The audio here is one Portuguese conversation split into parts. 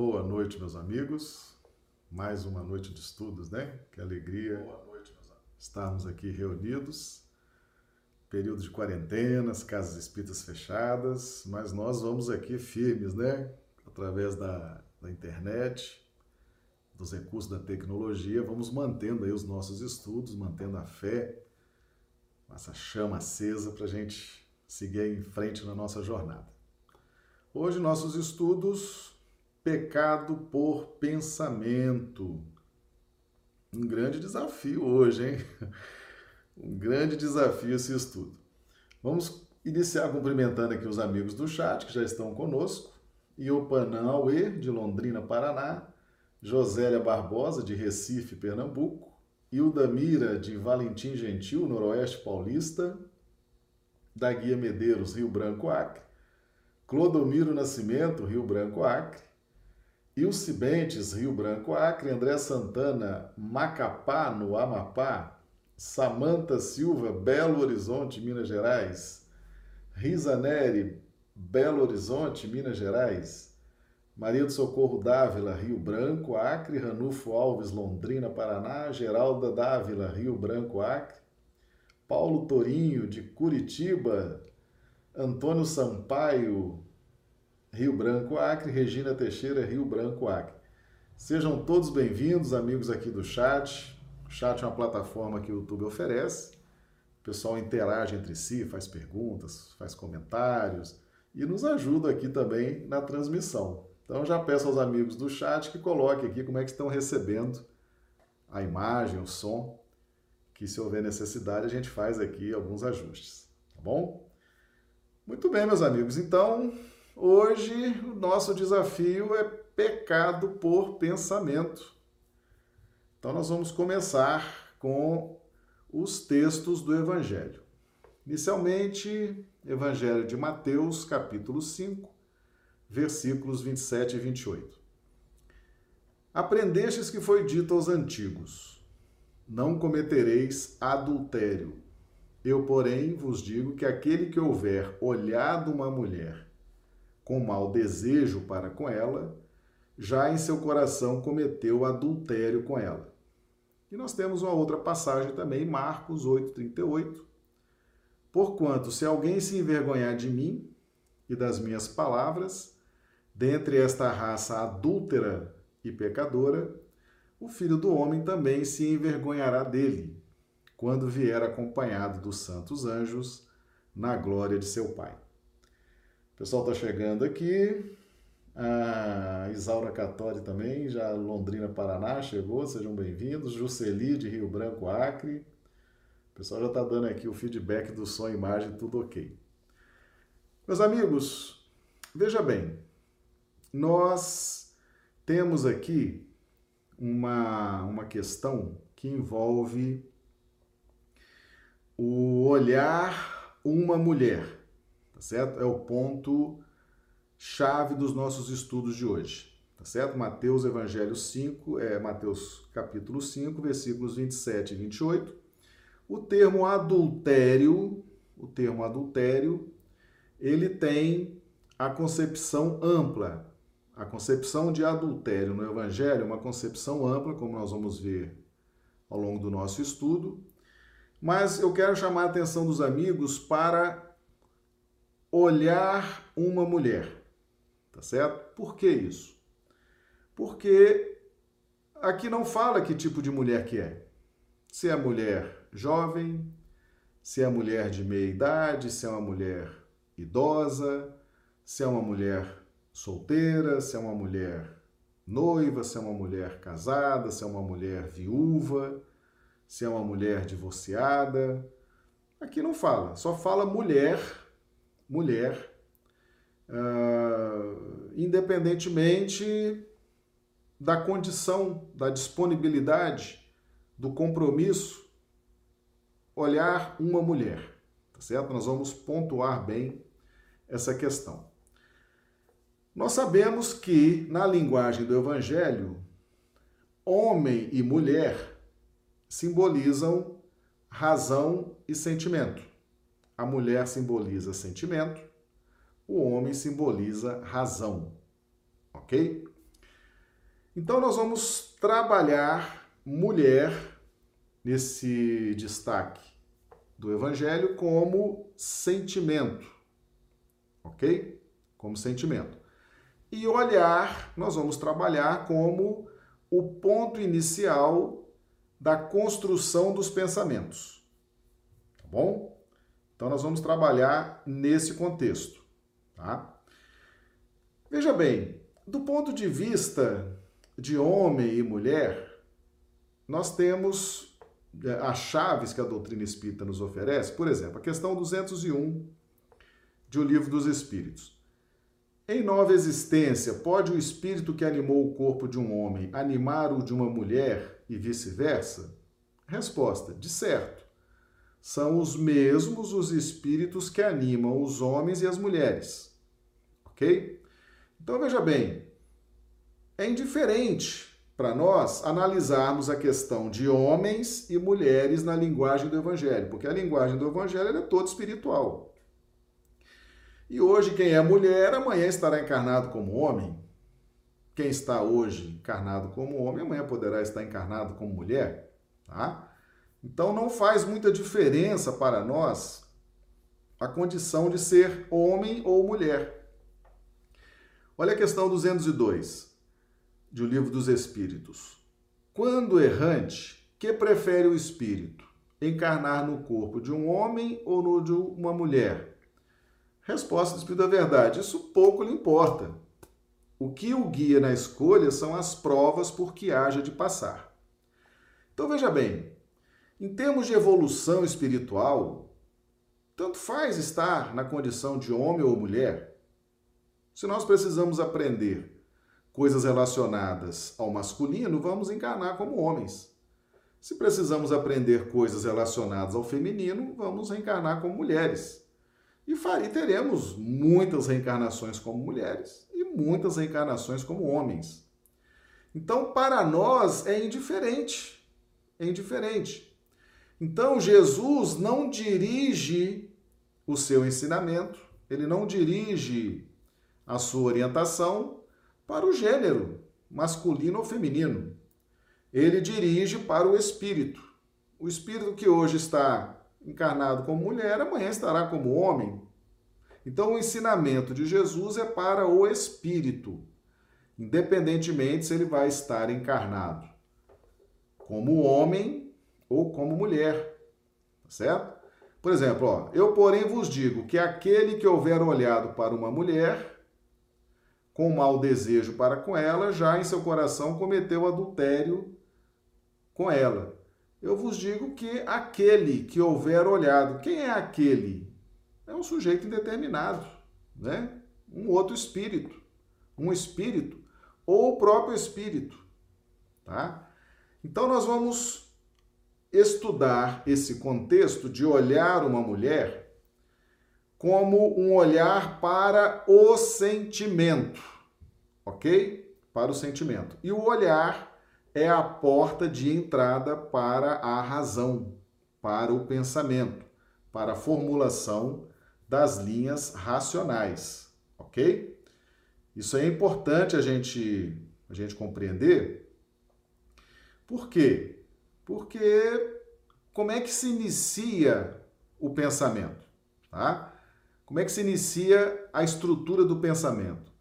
Boa noite, meus amigos. Mais uma noite de estudos, né? Que alegria Boa noite, estarmos aqui reunidos. Período de quarentenas, casas espíritas fechadas, mas nós vamos aqui firmes, né? Através da, da internet, dos recursos da tecnologia, vamos mantendo aí os nossos estudos, mantendo a fé, essa chama acesa para a gente seguir em frente na nossa jornada. Hoje, nossos estudos Pecado por pensamento. Um grande desafio hoje, hein? Um grande desafio esse estudo. Vamos iniciar cumprimentando aqui os amigos do chat que já estão conosco. Iopanã Aue, de Londrina, Paraná. Josélia Barbosa, de Recife, Pernambuco. Hilda Mira, de Valentim Gentil, Noroeste Paulista. Da Guia Medeiros, Rio Branco, Acre. Clodomiro Nascimento, Rio Branco, Acre. Ilse Bentes, Rio Branco, Acre, André Santana, Macapá, no Amapá, Samanta Silva, Belo Horizonte, Minas Gerais, Risa Neri, Belo Horizonte, Minas Gerais, Maria do Socorro Dávila, Rio Branco, Acre, Ranulfo Alves, Londrina, Paraná, Geralda Dávila, Rio Branco, Acre, Paulo Torinho, de Curitiba, Antônio Sampaio, Rio Branco Acre, Regina Teixeira, Rio Branco Acre. Sejam todos bem-vindos, amigos aqui do chat. O chat é uma plataforma que o YouTube oferece. O pessoal interage entre si, faz perguntas, faz comentários e nos ajuda aqui também na transmissão. Então já peço aos amigos do chat que coloquem aqui como é que estão recebendo a imagem, o som, que se houver necessidade a gente faz aqui alguns ajustes, tá bom? Muito bem, meus amigos. Então, Hoje, o nosso desafio é pecado por pensamento. Então, nós vamos começar com os textos do Evangelho. Inicialmente, Evangelho de Mateus, capítulo 5, versículos 27 e 28. Aprendestes que foi dito aos antigos: Não cometereis adultério. Eu, porém, vos digo que aquele que houver olhado uma mulher com mau desejo para com ela, já em seu coração cometeu adultério com ela. E nós temos uma outra passagem também, Marcos 8,38. Porquanto, se alguém se envergonhar de mim e das minhas palavras, dentre esta raça adúltera e pecadora, o filho do homem também se envergonhará dele, quando vier acompanhado dos santos anjos, na glória de seu Pai. Pessoal está chegando aqui. A Isaura Catori também, já Londrina, Paraná, chegou. Sejam bem-vindos. Juceli, de Rio Branco, Acre. O pessoal já está dando aqui o feedback do som imagem, tudo ok. Meus amigos, veja bem, nós temos aqui uma, uma questão que envolve o olhar uma mulher tá certo? É o ponto chave dos nossos estudos de hoje, tá certo? Mateus Evangelho 5, é Mateus capítulo 5, versículos 27 e 28. O termo adultério, o termo adultério, ele tem a concepção ampla. A concepção de adultério no Evangelho é uma concepção ampla, como nós vamos ver ao longo do nosso estudo. Mas eu quero chamar a atenção dos amigos para olhar uma mulher. Tá certo? Por que isso? Porque aqui não fala que tipo de mulher que é. Se é mulher jovem, se é mulher de meia idade, se é uma mulher idosa, se é uma mulher solteira, se é uma mulher noiva, se é uma mulher casada, se é uma mulher viúva, se é uma mulher divorciada. Aqui não fala, só fala mulher mulher, uh, independentemente da condição, da disponibilidade, do compromisso, olhar uma mulher, tá certo? Nós vamos pontuar bem essa questão. Nós sabemos que na linguagem do Evangelho, homem e mulher simbolizam razão e sentimento. A mulher simboliza sentimento, o homem simboliza razão. Ok? Então, nós vamos trabalhar mulher nesse destaque do Evangelho como sentimento, ok? Como sentimento. E olhar, nós vamos trabalhar como o ponto inicial da construção dos pensamentos. Tá bom? Então nós vamos trabalhar nesse contexto, tá? Veja bem, do ponto de vista de homem e mulher, nós temos é, as chaves que a doutrina espírita nos oferece, por exemplo, a questão 201 de O Livro dos Espíritos. Em nova existência, pode o espírito que animou o corpo de um homem animar o de uma mulher e vice-versa? Resposta: de certo. São os mesmos os espíritos que animam os homens e as mulheres. Ok? Então veja bem, é indiferente para nós analisarmos a questão de homens e mulheres na linguagem do Evangelho, porque a linguagem do Evangelho é toda espiritual. E hoje, quem é mulher, amanhã estará encarnado como homem. Quem está hoje encarnado como homem, amanhã poderá estar encarnado como mulher. Tá? Então não faz muita diferença para nós a condição de ser homem ou mulher. Olha a questão 202 de O Livro dos Espíritos. Quando errante, que prefere o espírito? Encarnar no corpo de um homem ou no de uma mulher? Resposta do Espírito da Verdade: isso pouco lhe importa. O que o guia na escolha são as provas por que haja de passar. Então veja bem, em termos de evolução espiritual, tanto faz estar na condição de homem ou mulher. Se nós precisamos aprender coisas relacionadas ao masculino, vamos encarnar como homens. Se precisamos aprender coisas relacionadas ao feminino, vamos reencarnar como mulheres. E, e teremos muitas reencarnações como mulheres e muitas reencarnações como homens. Então, para nós é indiferente. É indiferente. Então, Jesus não dirige o seu ensinamento, ele não dirige a sua orientação para o gênero, masculino ou feminino. Ele dirige para o espírito. O espírito que hoje está encarnado como mulher, amanhã estará como homem. Então, o ensinamento de Jesus é para o espírito, independentemente se ele vai estar encarnado como homem ou como mulher. Tá certo? Por exemplo, ó, eu, porém, vos digo que aquele que houver olhado para uma mulher com mau desejo para com ela, já em seu coração cometeu adultério com ela. Eu vos digo que aquele que houver olhado, quem é aquele? É um sujeito indeterminado, né? Um outro espírito, um espírito ou o próprio espírito, tá? Então nós vamos estudar esse contexto de olhar uma mulher como um olhar para o sentimento, ok? Para o sentimento. E o olhar é a porta de entrada para a razão, para o pensamento, para a formulação das linhas racionais, ok? Isso é importante a gente, a gente compreender. Por quê? Porque como é que se inicia o pensamento, tá? Como é que se inicia a estrutura do pensamento?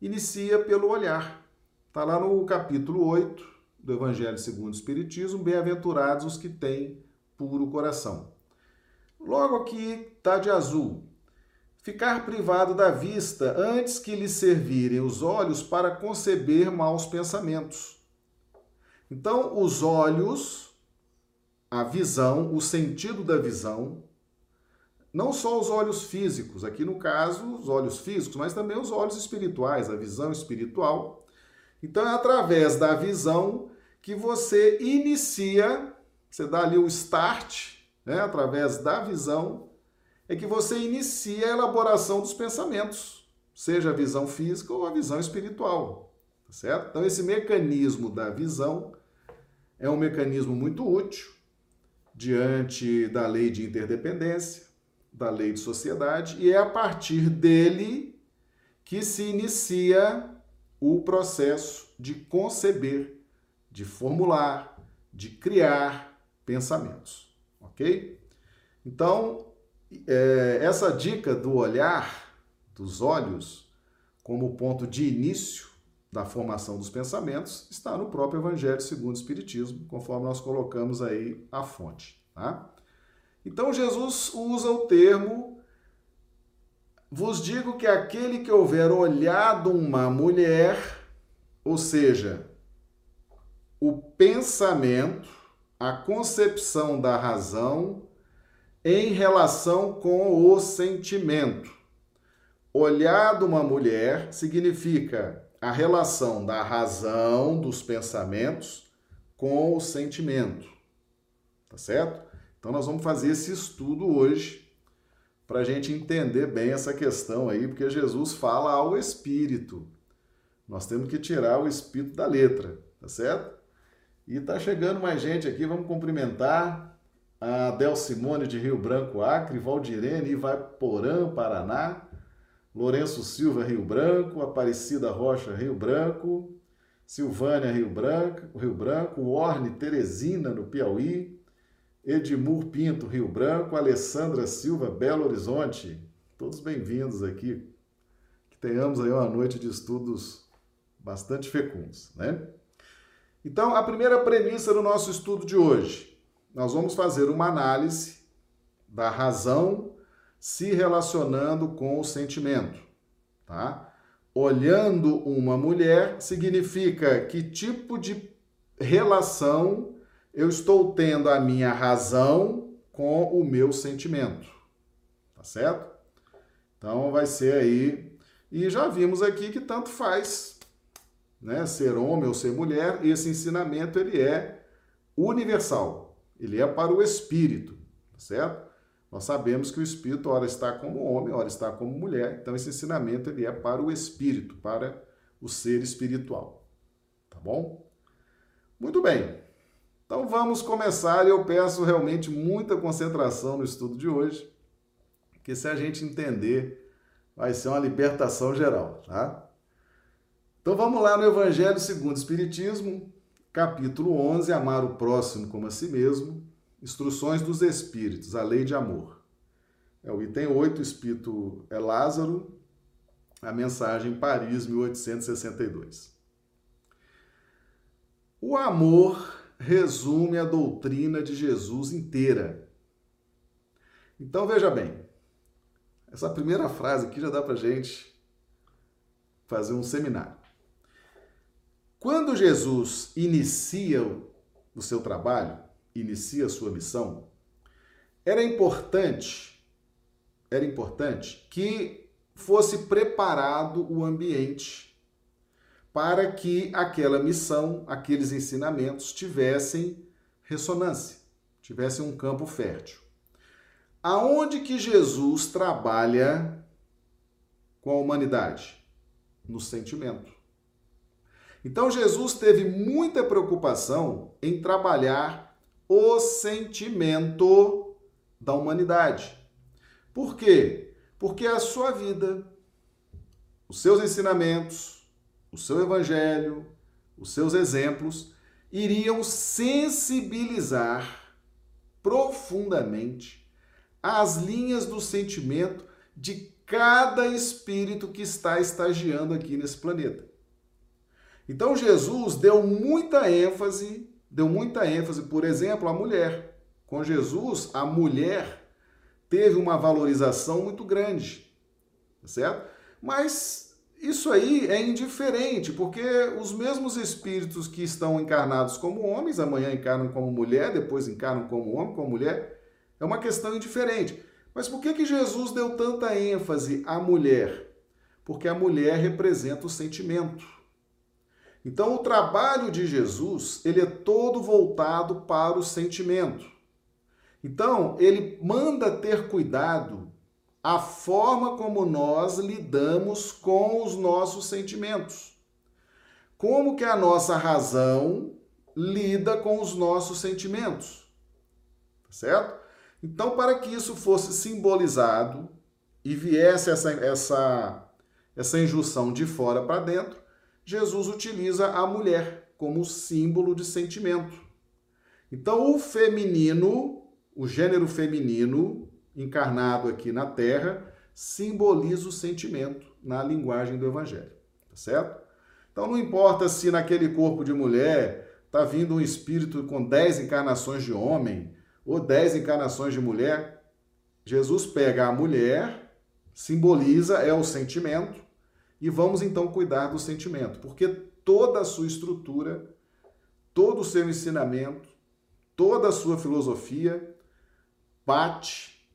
Inicia pelo olhar. Está lá no capítulo 8 do Evangelho segundo o Espiritismo, bem-aventurados os que têm puro coração. Logo aqui está de azul. Ficar privado da vista antes que lhe servirem os olhos para conceber maus pensamentos. Então, os olhos, a visão, o sentido da visão, não só os olhos físicos, aqui no caso, os olhos físicos, mas também os olhos espirituais, a visão espiritual. Então é através da visão que você inicia, você dá ali o start, né? através da visão, é que você inicia a elaboração dos pensamentos, seja a visão física ou a visão espiritual, tá certo? Então esse mecanismo da visão é um mecanismo muito útil diante da lei de interdependência, da lei de sociedade, e é a partir dele que se inicia o processo de conceber, de formular, de criar pensamentos, ok? Então, é, essa dica do olhar, dos olhos, como ponto de início da formação dos pensamentos, está no próprio Evangelho segundo o Espiritismo, conforme nós colocamos aí a fonte, tá? Então, Jesus usa o termo vos digo que aquele que houver olhado uma mulher, ou seja, o pensamento, a concepção da razão em relação com o sentimento. Olhado uma mulher significa a relação da razão, dos pensamentos com o sentimento. Tá certo? Então nós vamos fazer esse estudo hoje para a gente entender bem essa questão aí, porque Jesus fala ao Espírito. Nós temos que tirar o Espírito da letra, tá certo? E tá chegando mais gente aqui, vamos cumprimentar a Del Simone de Rio Branco, Acre, Valdirene, Ivaporã, Paraná, Lourenço Silva, Rio Branco, Aparecida Rocha, Rio Branco, Silvânia, Rio Branco, Rio Branco, Orne, Teresina, no Piauí, Edmur Pinto, Rio Branco, Alessandra Silva, Belo Horizonte. Todos bem-vindos aqui. Que tenhamos aí uma noite de estudos bastante fecundos, né? Então, a primeira premissa do nosso estudo de hoje, nós vamos fazer uma análise da razão se relacionando com o sentimento, tá? Olhando uma mulher significa que tipo de relação eu estou tendo a minha razão com o meu sentimento. Tá certo? Então vai ser aí. E já vimos aqui que tanto faz, né? Ser homem ou ser mulher, esse ensinamento ele é universal. Ele é para o espírito, tá certo? Nós sabemos que o espírito ora está como homem, ora está como mulher. Então esse ensinamento ele é para o espírito, para o ser espiritual. Tá bom? Muito bem. Então vamos começar e eu peço realmente muita concentração no estudo de hoje, que se a gente entender, vai ser uma libertação geral, tá? Então vamos lá no Evangelho segundo o Espiritismo, capítulo 11, amar o próximo como a si mesmo, instruções dos espíritos, a lei de amor. É o item 8, o espírito é Lázaro, a mensagem Paris 1862. O amor resume a doutrina de Jesus inteira. Então veja bem, essa primeira frase aqui já dá para gente fazer um seminário. Quando Jesus inicia o seu trabalho, inicia sua missão, era importante, era importante que fosse preparado o ambiente para que aquela missão, aqueles ensinamentos tivessem ressonância, tivessem um campo fértil. Aonde que Jesus trabalha com a humanidade? No sentimento. Então Jesus teve muita preocupação em trabalhar o sentimento da humanidade. Por quê? Porque a sua vida, os seus ensinamentos, o seu evangelho, os seus exemplos, iriam sensibilizar profundamente as linhas do sentimento de cada espírito que está estagiando aqui nesse planeta. Então Jesus deu muita ênfase, deu muita ênfase, por exemplo, à mulher. Com Jesus, a mulher teve uma valorização muito grande, tá certo? Mas isso aí é indiferente, porque os mesmos espíritos que estão encarnados como homens, amanhã encarnam como mulher, depois encarnam como homem, como mulher, é uma questão indiferente. Mas por que, que Jesus deu tanta ênfase à mulher? Porque a mulher representa o sentimento. Então o trabalho de Jesus, ele é todo voltado para o sentimento. Então, ele manda ter cuidado a forma como nós lidamos com os nossos sentimentos. Como que a nossa razão lida com os nossos sentimentos. Tá certo? Então, para que isso fosse simbolizado e viesse essa, essa, essa injunção de fora para dentro, Jesus utiliza a mulher como símbolo de sentimento. Então, o feminino, o gênero feminino, encarnado aqui na Terra, simboliza o sentimento na linguagem do Evangelho, tá certo? Então, não importa se naquele corpo de mulher está vindo um espírito com dez encarnações de homem ou dez encarnações de mulher, Jesus pega a mulher, simboliza, é o sentimento, e vamos então cuidar do sentimento, porque toda a sua estrutura, todo o seu ensinamento, toda a sua filosofia bate,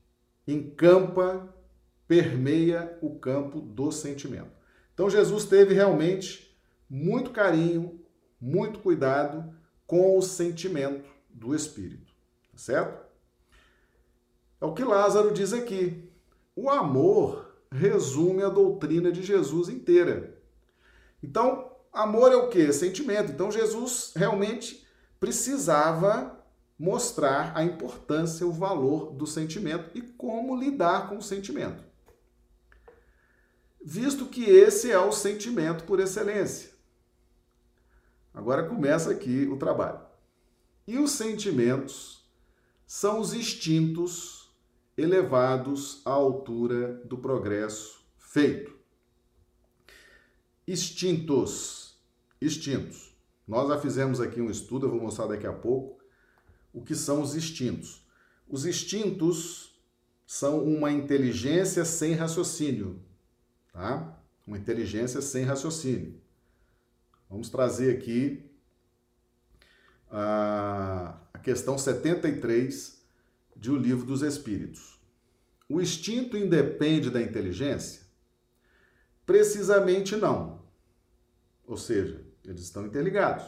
encampa, permeia o campo do sentimento. Então Jesus teve realmente muito carinho, muito cuidado com o sentimento do espírito, tá certo? É o que Lázaro diz aqui. O amor resume a doutrina de Jesus inteira. Então, amor é o que? Sentimento. Então, Jesus realmente precisava mostrar a importância, o valor do sentimento e como lidar com o sentimento. Visto que esse é o sentimento por excelência. Agora começa aqui o trabalho. E os sentimentos são os instintos elevados à altura do progresso feito. Extintos. Extintos. Nós já fizemos aqui um estudo, eu vou mostrar daqui a pouco o que são os instintos. Os instintos são uma inteligência sem raciocínio, tá? Uma inteligência sem raciocínio. Vamos trazer aqui a, a questão 73 de O Livro dos Espíritos. O instinto independe da inteligência? Precisamente não. Ou seja, eles estão interligados.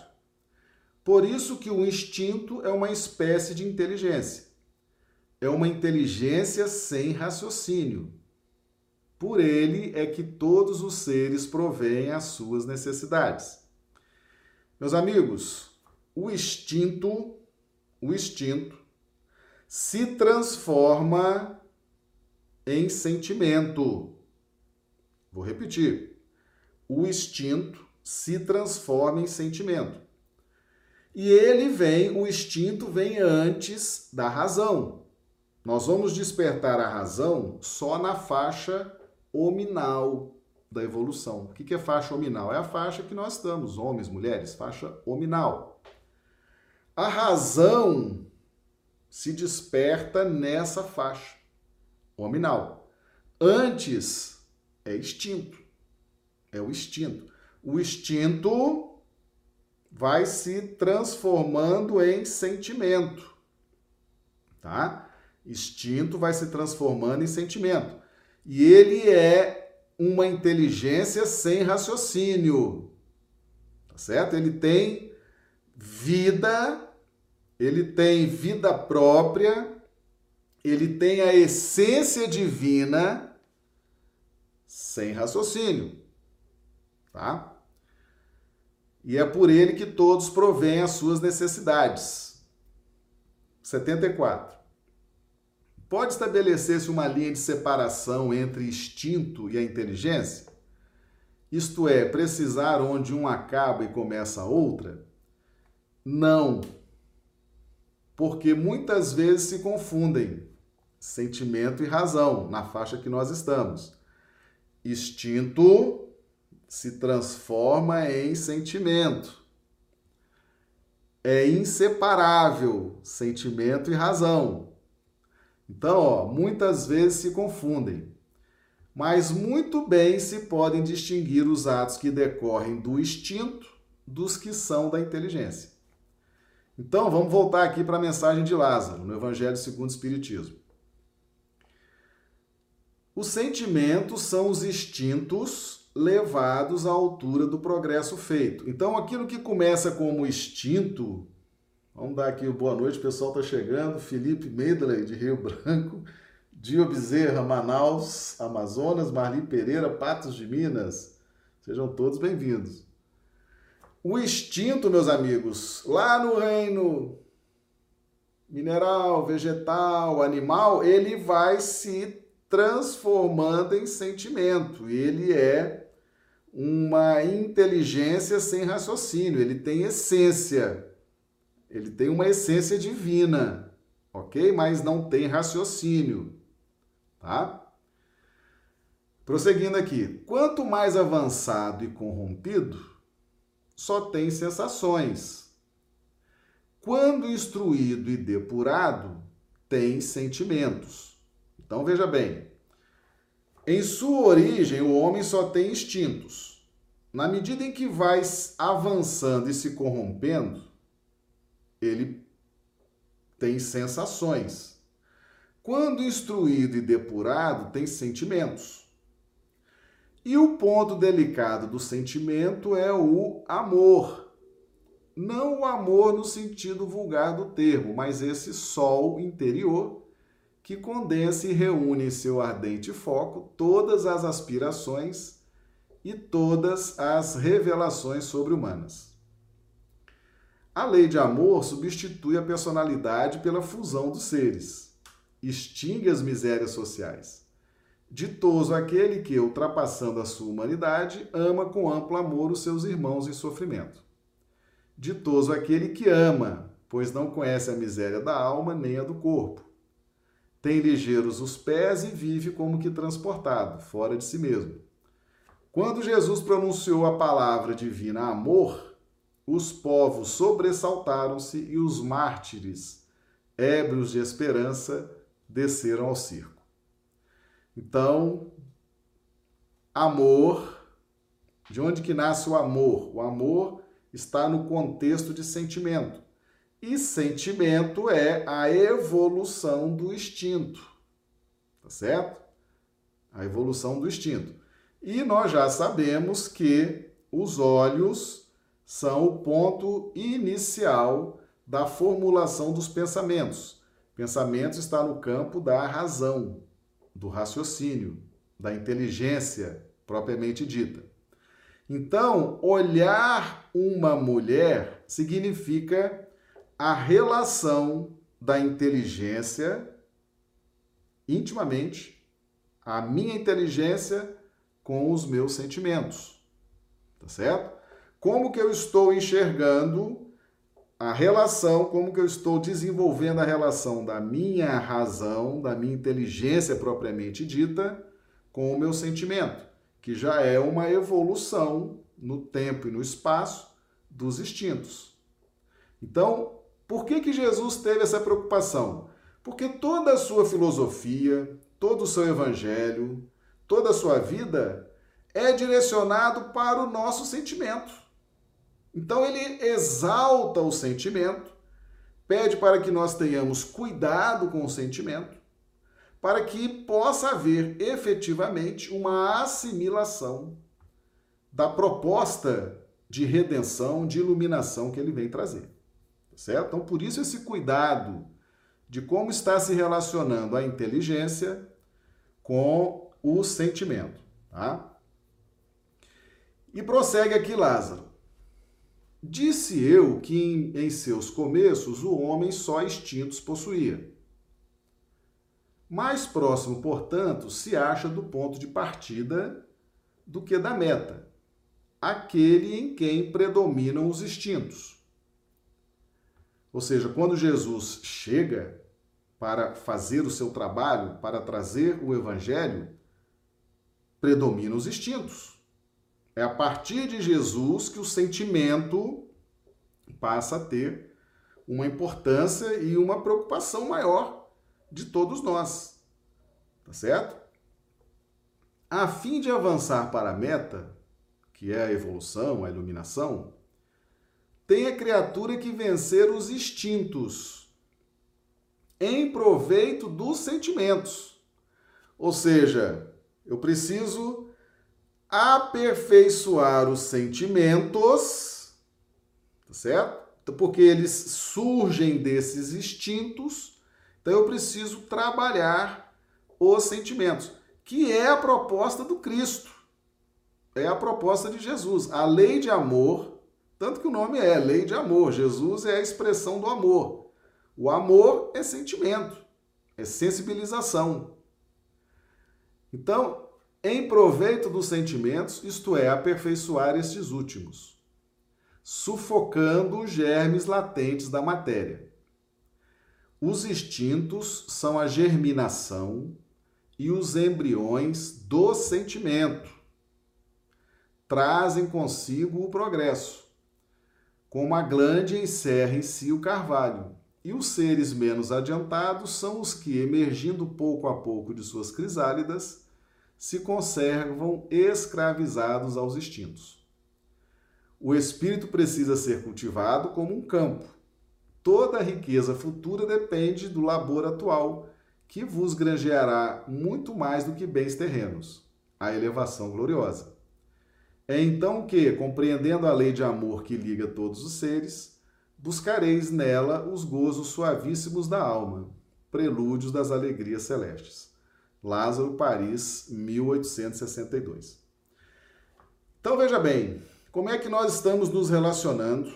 Por isso que o instinto é uma espécie de inteligência. É uma inteligência sem raciocínio. Por ele é que todos os seres provêm as suas necessidades. Meus amigos, o instinto, o instinto se transforma em sentimento. Vou repetir. O instinto se transforma em sentimento. E ele vem, o instinto vem antes da razão. Nós vamos despertar a razão só na faixa hominal da evolução. O que é faixa hominal? É a faixa que nós estamos, homens, mulheres, faixa hominal. A razão se desperta nessa faixa hominal. Antes é instinto. É o instinto. O instinto vai se transformando em sentimento. Tá? Instinto vai se transformando em sentimento. E ele é uma inteligência sem raciocínio. Tá certo? Ele tem vida ele tem vida própria, ele tem a essência divina sem raciocínio, tá? E é por ele que todos provêm as suas necessidades. 74. Pode estabelecer-se uma linha de separação entre instinto e a inteligência? Isto é, precisar onde um acaba e começa a outra? Não porque muitas vezes se confundem sentimento e razão na faixa que nós estamos. Instinto se transforma em sentimento. É inseparável sentimento e razão. Então, ó, muitas vezes se confundem, mas muito bem se podem distinguir os atos que decorrem do instinto dos que são da inteligência. Então, vamos voltar aqui para a mensagem de Lázaro, no Evangelho segundo o Espiritismo. Os sentimentos são os instintos levados à altura do progresso feito. Então, aquilo que começa como instinto, vamos dar aqui boa noite, o pessoal está chegando, Felipe Medley, de Rio Branco, Dio Bezerra, Manaus, Amazonas, Marli Pereira, Patos de Minas, sejam todos bem-vindos. O instinto, meus amigos, lá no reino mineral, vegetal, animal, ele vai se transformando em sentimento. Ele é uma inteligência sem raciocínio, ele tem essência. Ele tem uma essência divina, ok? Mas não tem raciocínio, tá? Prosseguindo aqui, quanto mais avançado e corrompido, só tem sensações. Quando instruído e depurado, tem sentimentos. Então veja bem, em sua origem o homem só tem instintos. Na medida em que vai avançando e se corrompendo, ele tem sensações. Quando instruído e depurado, tem sentimentos. E o ponto delicado do sentimento é o amor. Não o amor no sentido vulgar do termo, mas esse sol interior que condensa e reúne em seu ardente foco todas as aspirações e todas as revelações sobre-humanas. A lei de amor substitui a personalidade pela fusão dos seres, extingue as misérias sociais Ditoso aquele que, ultrapassando a sua humanidade, ama com amplo amor os seus irmãos em sofrimento. Ditoso aquele que ama, pois não conhece a miséria da alma nem a do corpo. Tem ligeiros os pés e vive como que transportado, fora de si mesmo. Quando Jesus pronunciou a palavra divina amor, os povos sobressaltaram-se e os mártires, ébrios de esperança, desceram ao circo. Então, amor, de onde que nasce o amor? O amor está no contexto de sentimento. E sentimento é a evolução do instinto. Tá certo? A evolução do instinto. E nós já sabemos que os olhos são o ponto inicial da formulação dos pensamentos. Pensamento está no campo da razão do raciocínio, da inteligência propriamente dita. Então, olhar uma mulher significa a relação da inteligência intimamente, a minha inteligência com os meus sentimentos. Tá certo? Como que eu estou enxergando a relação, como que eu estou desenvolvendo a relação da minha razão, da minha inteligência propriamente dita, com o meu sentimento, que já é uma evolução no tempo e no espaço dos instintos. Então, por que que Jesus teve essa preocupação? Porque toda a sua filosofia, todo o seu evangelho, toda a sua vida é direcionado para o nosso sentimento então ele exalta o sentimento, pede para que nós tenhamos cuidado com o sentimento, para que possa haver efetivamente uma assimilação da proposta de redenção, de iluminação que ele vem trazer. Certo? Então, por isso, esse cuidado de como está se relacionando a inteligência com o sentimento. Tá? E prossegue aqui Lázaro. Disse eu que em, em seus começos o homem só instintos possuía. Mais próximo, portanto, se acha do ponto de partida do que da meta, aquele em quem predominam os instintos. Ou seja, quando Jesus chega para fazer o seu trabalho, para trazer o evangelho, predominam os instintos. É a partir de Jesus que o sentimento passa a ter uma importância e uma preocupação maior de todos nós. Tá certo? A fim de avançar para a meta, que é a evolução, a iluminação, tem a criatura que vencer os instintos em proveito dos sentimentos. Ou seja, eu preciso aperfeiçoar os sentimentos, tá certo? Porque eles surgem desses instintos, então eu preciso trabalhar os sentimentos, que é a proposta do Cristo. É a proposta de Jesus. A lei de amor, tanto que o nome é lei de amor. Jesus é a expressão do amor. O amor é sentimento, é sensibilização. Então, em proveito dos sentimentos, isto é, aperfeiçoar estes últimos, sufocando os germes latentes da matéria. Os instintos são a germinação e os embriões do sentimento. Trazem consigo o progresso, como a glande encerra em si o carvalho. E os seres menos adiantados são os que, emergindo pouco a pouco de suas crisálidas, se conservam escravizados aos instintos. O espírito precisa ser cultivado como um campo. Toda a riqueza futura depende do labor atual, que vos granjeará muito mais do que bens terrenos, a elevação gloriosa. É então que, compreendendo a lei de amor que liga todos os seres, buscareis nela os gozos suavíssimos da alma, prelúdios das alegrias celestes. Lázaro, Paris, 1862. Então veja bem, como é que nós estamos nos relacionando,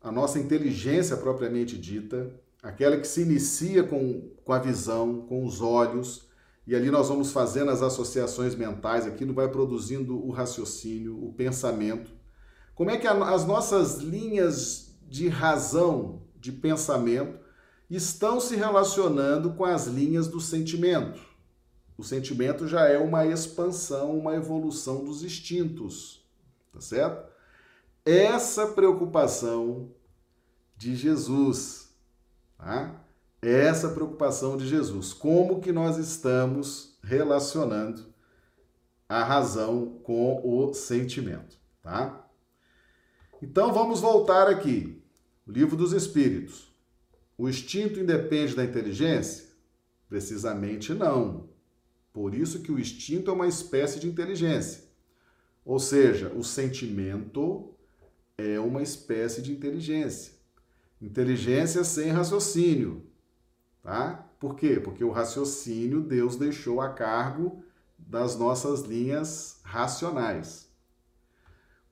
a nossa inteligência propriamente dita, aquela que se inicia com, com a visão, com os olhos, e ali nós vamos fazendo as associações mentais, aquilo vai produzindo o raciocínio, o pensamento. Como é que a, as nossas linhas de razão, de pensamento, estão se relacionando com as linhas do sentimento? O sentimento já é uma expansão, uma evolução dos instintos, tá certo? Essa preocupação de Jesus, tá? Essa preocupação de Jesus, como que nós estamos relacionando a razão com o sentimento, tá? Então vamos voltar aqui. Livro dos Espíritos. O instinto independe da inteligência? Precisamente não. Por isso que o instinto é uma espécie de inteligência. Ou seja, o sentimento é uma espécie de inteligência. Inteligência sem raciocínio, tá? Por quê? Porque o raciocínio Deus deixou a cargo das nossas linhas racionais.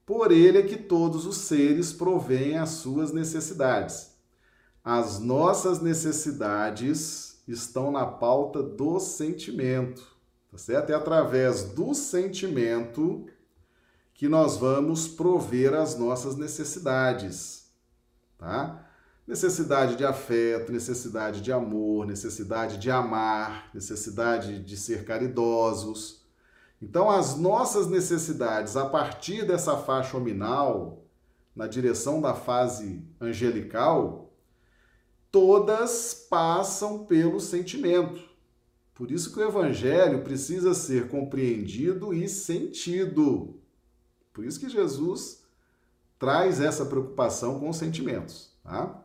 Por ele é que todos os seres provêm as suas necessidades. As nossas necessidades estão na pauta do sentimento. Tá certo? É através do sentimento que nós vamos prover as nossas necessidades, tá? Necessidade de afeto, necessidade de amor, necessidade de amar, necessidade de ser caridosos. Então, as nossas necessidades a partir dessa faixa hominal, na direção da fase angelical, todas passam pelo sentimento. Por isso que o evangelho precisa ser compreendido e sentido. Por isso que Jesus traz essa preocupação com os sentimentos. Tá?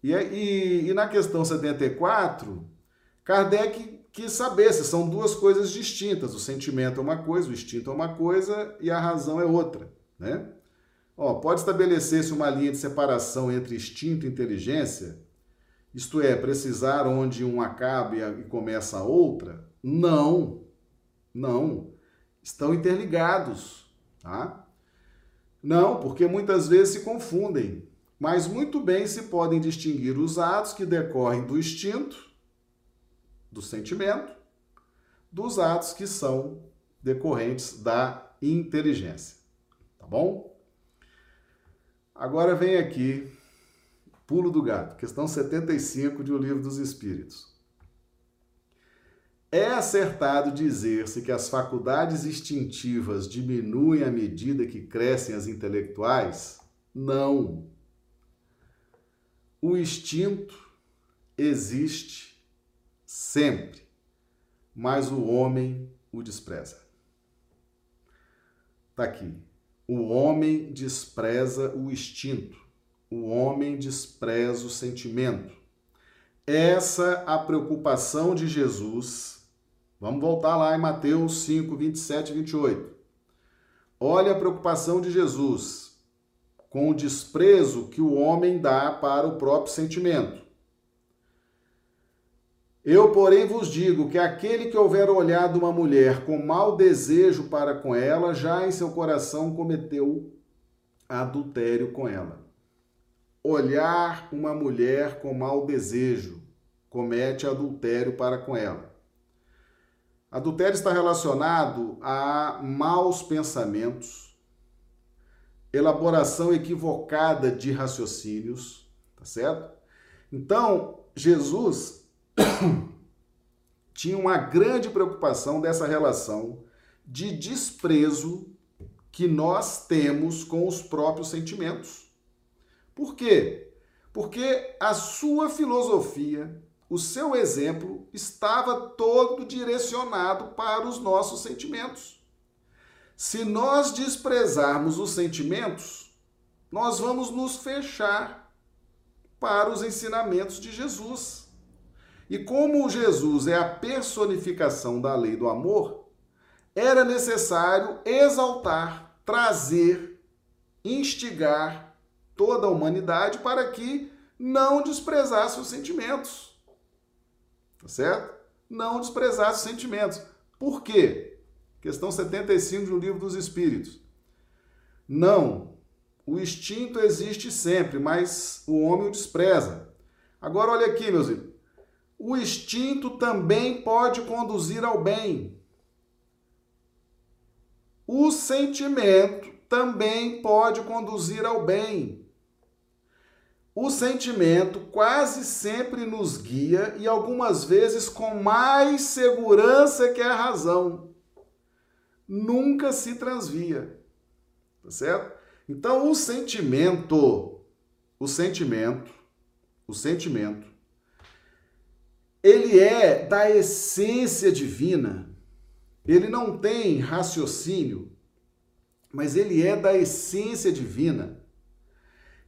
E, e, e na questão 74, Kardec quis saber se são duas coisas distintas. O sentimento é uma coisa, o instinto é uma coisa e a razão é outra. Né? Ó, pode estabelecer-se uma linha de separação entre instinto e inteligência? Isto é, precisar onde um acaba e começa a outra? Não, não. Estão interligados, tá? Não, porque muitas vezes se confundem, mas muito bem se podem distinguir os atos que decorrem do instinto, do sentimento, dos atos que são decorrentes da inteligência, tá bom? Agora vem aqui Pulo do gato, questão 75 de O Livro dos Espíritos. É acertado dizer-se que as faculdades instintivas diminuem à medida que crescem as intelectuais? Não. O instinto existe sempre, mas o homem o despreza. Está aqui. O homem despreza o instinto o homem despreza o sentimento. Essa a preocupação de Jesus. Vamos voltar lá em Mateus 5, 27 e 28. Olha a preocupação de Jesus com o desprezo que o homem dá para o próprio sentimento. Eu, porém, vos digo que aquele que houver olhado uma mulher com mau desejo para com ela, já em seu coração cometeu adultério com ela olhar uma mulher com mau desejo, comete adultério para com ela. Adultério está relacionado a maus pensamentos, elaboração equivocada de raciocínios, tá certo? Então, Jesus tinha uma grande preocupação dessa relação de desprezo que nós temos com os próprios sentimentos. Por quê? Porque a sua filosofia, o seu exemplo estava todo direcionado para os nossos sentimentos. Se nós desprezarmos os sentimentos, nós vamos nos fechar para os ensinamentos de Jesus. E como Jesus é a personificação da lei do amor, era necessário exaltar, trazer, instigar toda a humanidade para que não desprezasse os sentimentos. Tá certo? Não desprezasse os sentimentos. Por quê? Questão 75 do Livro dos Espíritos. Não, o instinto existe sempre, mas o homem o despreza. Agora olha aqui, meus irmãos. O instinto também pode conduzir ao bem. O sentimento também pode conduzir ao bem. O sentimento quase sempre nos guia e algumas vezes com mais segurança que a razão. Nunca se transvia. Tá certo? Então o sentimento, o sentimento, o sentimento ele é da essência divina ele não tem raciocínio, mas ele é da essência divina.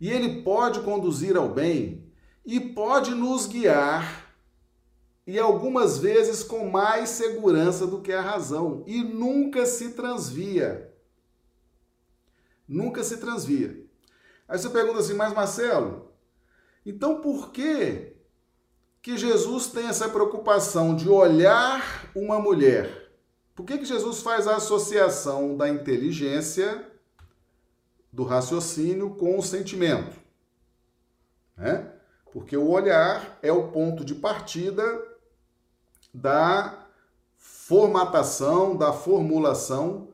E ele pode conduzir ao bem e pode nos guiar, e algumas vezes com mais segurança do que a razão, e nunca se transvia. Nunca se transvia. Aí você pergunta assim, mas Marcelo, então por que que Jesus tem essa preocupação de olhar uma mulher por que, que Jesus faz a associação da inteligência, do raciocínio com o sentimento? Né? Porque o olhar é o ponto de partida da formatação, da formulação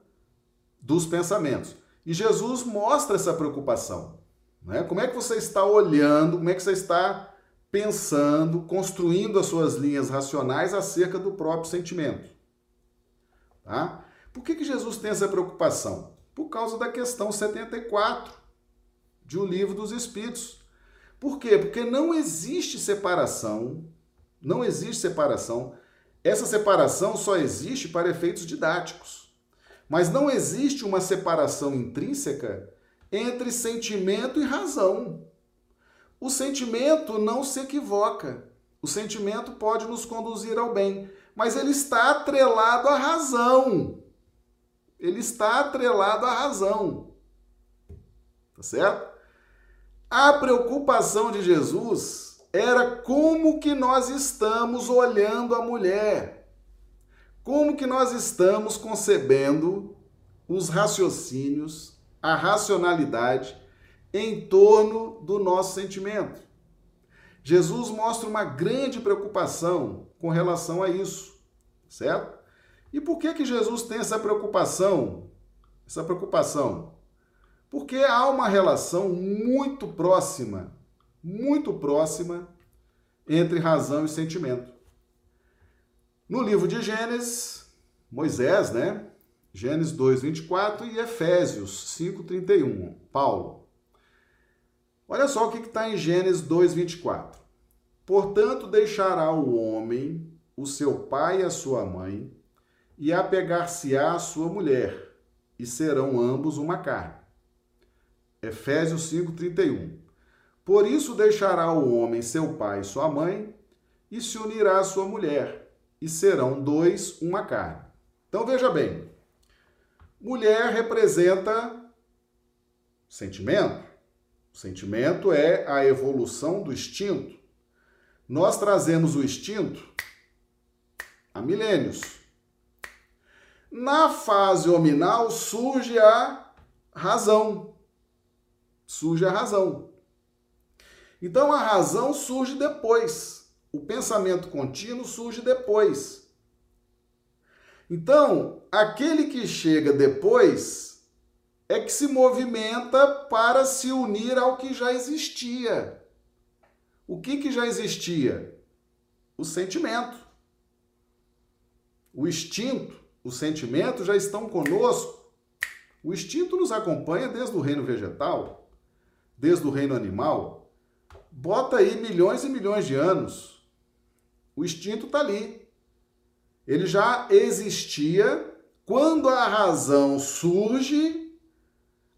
dos pensamentos. E Jesus mostra essa preocupação. Né? Como é que você está olhando, como é que você está pensando, construindo as suas linhas racionais acerca do próprio sentimento? Tá? Por que, que Jesus tem essa preocupação? Por causa da questão 74 de O Livro dos Espíritos. Por quê? Porque não existe separação, não existe separação. Essa separação só existe para efeitos didáticos. Mas não existe uma separação intrínseca entre sentimento e razão. O sentimento não se equivoca. O sentimento pode nos conduzir ao bem, mas ele está atrelado à razão. Ele está atrelado à razão. Tá certo? A preocupação de Jesus era como que nós estamos olhando a mulher. Como que nós estamos concebendo os raciocínios, a racionalidade em torno do nosso sentimento. Jesus mostra uma grande preocupação com relação a isso, certo? E por que que Jesus tem essa preocupação? Essa preocupação? Porque há uma relação muito próxima, muito próxima entre razão e sentimento. No livro de Gênesis, Moisés, né? Gênesis 2:24 e Efésios 5:31, Paulo. Olha só o que está em Gênesis 2:24. Portanto, deixará o homem o seu pai e a sua mãe, e apegar-se-á a sua mulher, e serão ambos uma carne. Efésios 5:31. Por isso deixará o homem seu pai e sua mãe, e se unirá à sua mulher, e serão dois uma carne. Então veja bem, mulher representa sentimento. O sentimento é a evolução do instinto. Nós trazemos o instinto há milênios. Na fase hominal surge a razão. Surge a razão. Então a razão surge depois. O pensamento contínuo surge depois. Então, aquele que chega depois é que se movimenta para se unir ao que já existia. O que, que já existia? O sentimento. O instinto, o sentimento já estão conosco. O instinto nos acompanha desde o reino vegetal, desde o reino animal. Bota aí milhões e milhões de anos. O instinto está ali. Ele já existia. Quando a razão surge,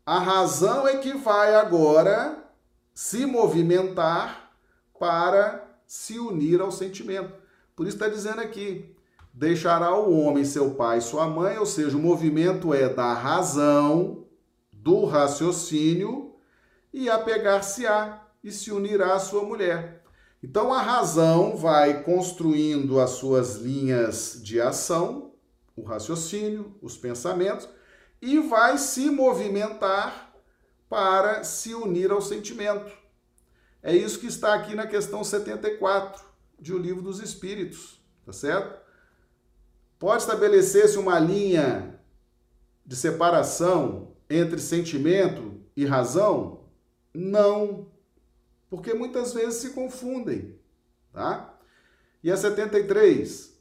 a razão é que vai agora se movimentar para se unir ao sentimento. Por isso está dizendo aqui: deixará o homem seu pai e sua mãe, ou seja, o movimento é da razão, do raciocínio, e apegar-se-á e se unirá à sua mulher. Então a razão vai construindo as suas linhas de ação, o raciocínio, os pensamentos, e vai se movimentar para se unir ao sentimento. É isso que está aqui na questão 74 de O Livro dos Espíritos, tá certo? Pode estabelecer-se uma linha de separação entre sentimento e razão? Não, porque muitas vezes se confundem, tá? E a 73,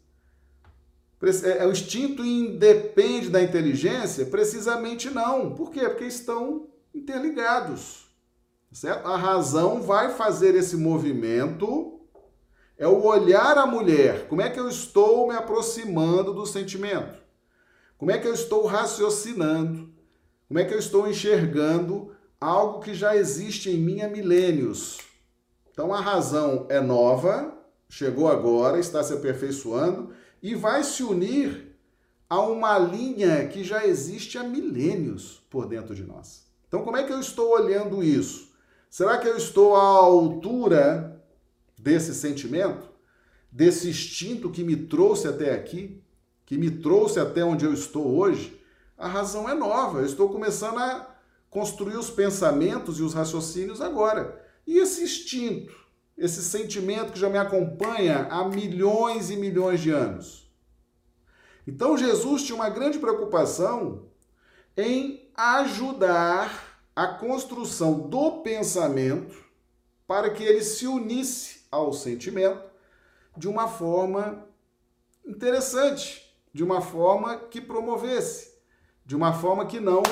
é, é, o instinto independe da inteligência? Precisamente não. Por quê? Porque estão interligados. Certo? A razão vai fazer esse movimento, é o olhar a mulher. Como é que eu estou me aproximando do sentimento? Como é que eu estou raciocinando? Como é que eu estou enxergando algo que já existe em mim há milênios. Então a razão é nova, chegou agora, está se aperfeiçoando e vai se unir a uma linha que já existe há milênios por dentro de nós. Então como é que eu estou olhando isso? Será que eu estou à altura desse sentimento, desse instinto que me trouxe até aqui, que me trouxe até onde eu estou hoje? A razão é nova, eu estou começando a construir os pensamentos e os raciocínios agora. E esse instinto, esse sentimento que já me acompanha há milhões e milhões de anos. Então Jesus tinha uma grande preocupação em ajudar a construção do pensamento para que ele se unisse ao sentimento de uma forma interessante, de uma forma que promovesse, de uma forma que não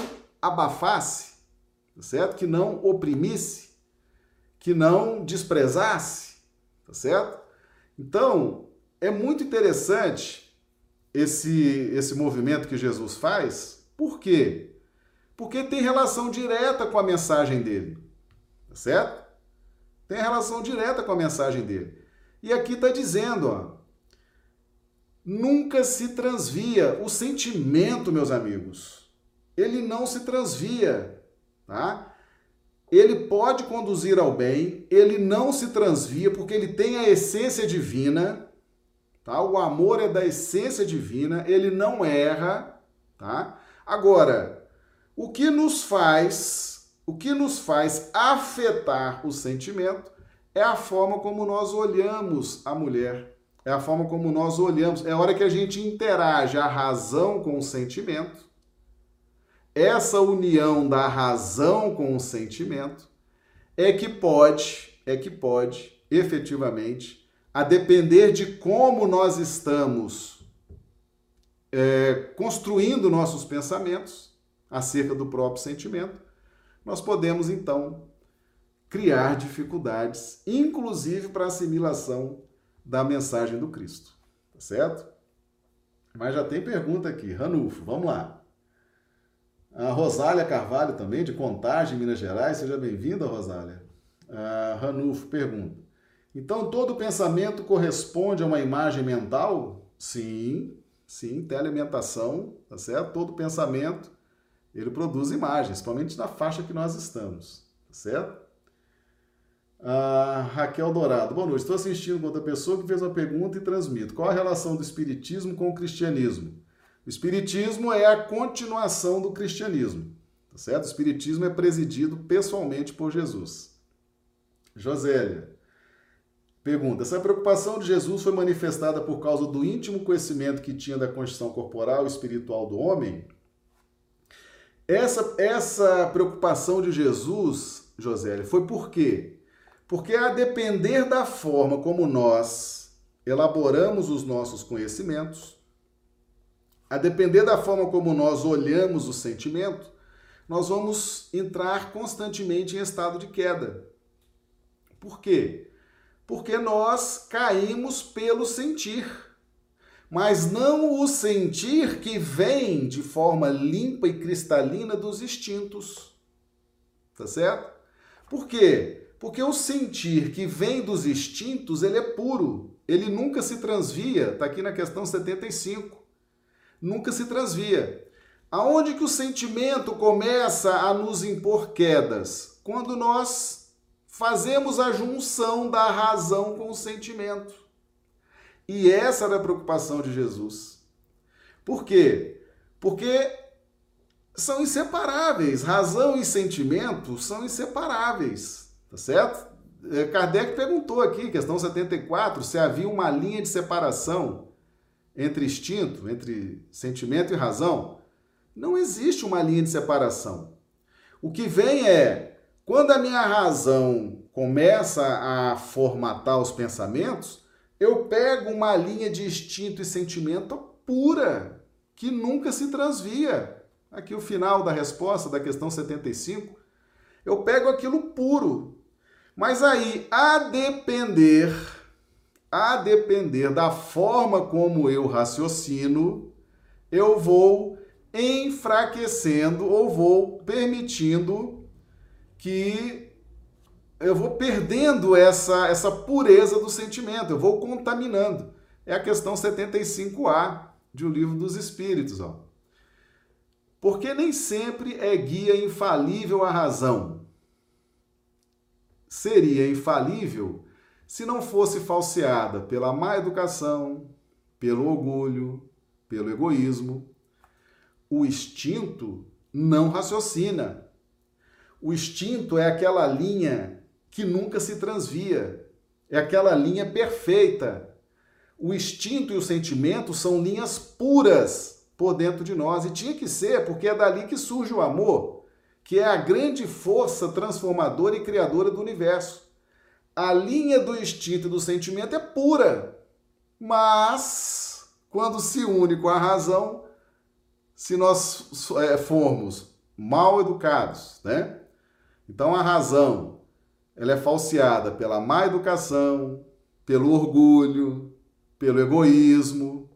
abafasse, tá certo? Que não oprimisse, que não desprezasse, tá certo? Então, é muito interessante esse esse movimento que Jesus faz. Por quê? Porque tem relação direta com a mensagem dele, tá certo? Tem relação direta com a mensagem dele. E aqui está dizendo, ó, nunca se transvia o sentimento, meus amigos ele não se transvia, tá? Ele pode conduzir ao bem, ele não se transvia porque ele tem a essência divina, tá? O amor é da essência divina, ele não erra, tá? Agora, o que nos faz, o que nos faz afetar o sentimento é a forma como nós olhamos a mulher, é a forma como nós olhamos, é a hora que a gente interage a razão com o sentimento. Essa união da razão com o sentimento é que pode, é que pode efetivamente, a depender de como nós estamos é, construindo nossos pensamentos acerca do próprio sentimento, nós podemos então criar dificuldades, inclusive para a assimilação da mensagem do Cristo. Tá certo? Mas já tem pergunta aqui. Ranulfo, vamos lá. A Rosália Carvalho também, de Contagem, Minas Gerais. Seja bem-vinda, Rosália. A Ranulfo pergunta. Então, todo pensamento corresponde a uma imagem mental? Sim, sim, telealimentação, tá certo? Todo pensamento, ele produz imagens, principalmente na faixa que nós estamos, tá certo? A Raquel Dourado. Boa noite. Estou assistindo com outra pessoa que fez uma pergunta e transmito. Qual a relação do espiritismo com o cristianismo? O Espiritismo é a continuação do cristianismo, tá certo? O Espiritismo é presidido pessoalmente por Jesus. Josélia, Pergunta: essa preocupação de Jesus foi manifestada por causa do íntimo conhecimento que tinha da condição corporal e espiritual do homem? Essa, essa preocupação de Jesus, José, foi por quê? Porque a depender da forma como nós elaboramos os nossos conhecimentos, a depender da forma como nós olhamos o sentimento, nós vamos entrar constantemente em estado de queda. Por quê? Porque nós caímos pelo sentir mas não o sentir que vem de forma limpa e cristalina dos instintos. Tá certo? Por quê? Porque o sentir que vem dos instintos, ele é puro, ele nunca se transvia, tá aqui na questão 75. Nunca se transvia. Aonde que o sentimento começa a nos impor quedas? Quando nós fazemos a junção da razão com o sentimento. E essa era a preocupação de Jesus. Por quê? Porque são inseparáveis. Razão e sentimento são inseparáveis. Tá certo? É, Kardec perguntou aqui, questão 74, se havia uma linha de separação entre instinto, entre sentimento e razão. Não existe uma linha de separação. O que vem é, quando a minha razão começa a formatar os pensamentos, eu pego uma linha de instinto e sentimento pura, que nunca se transvia. Aqui o final da resposta da questão 75. Eu pego aquilo puro. Mas aí, a depender, a depender da forma como eu raciocino, eu vou enfraquecendo ou vou permitindo que eu vou perdendo essa, essa pureza do sentimento, eu vou contaminando. É a questão 75A de O Livro dos Espíritos. Ó. Porque nem sempre é guia infalível a razão. Seria infalível se não fosse falseada pela má educação, pelo orgulho, pelo egoísmo. O instinto não raciocina. O instinto é aquela linha que nunca se transvia. É aquela linha perfeita. O instinto e o sentimento são linhas puras por dentro de nós e tinha que ser, porque é dali que surge o amor, que é a grande força transformadora e criadora do universo. A linha do instinto e do sentimento é pura, mas quando se une com a razão, se nós é, formos mal educados, né? Então a razão ela é falseada pela má educação, pelo orgulho, pelo egoísmo,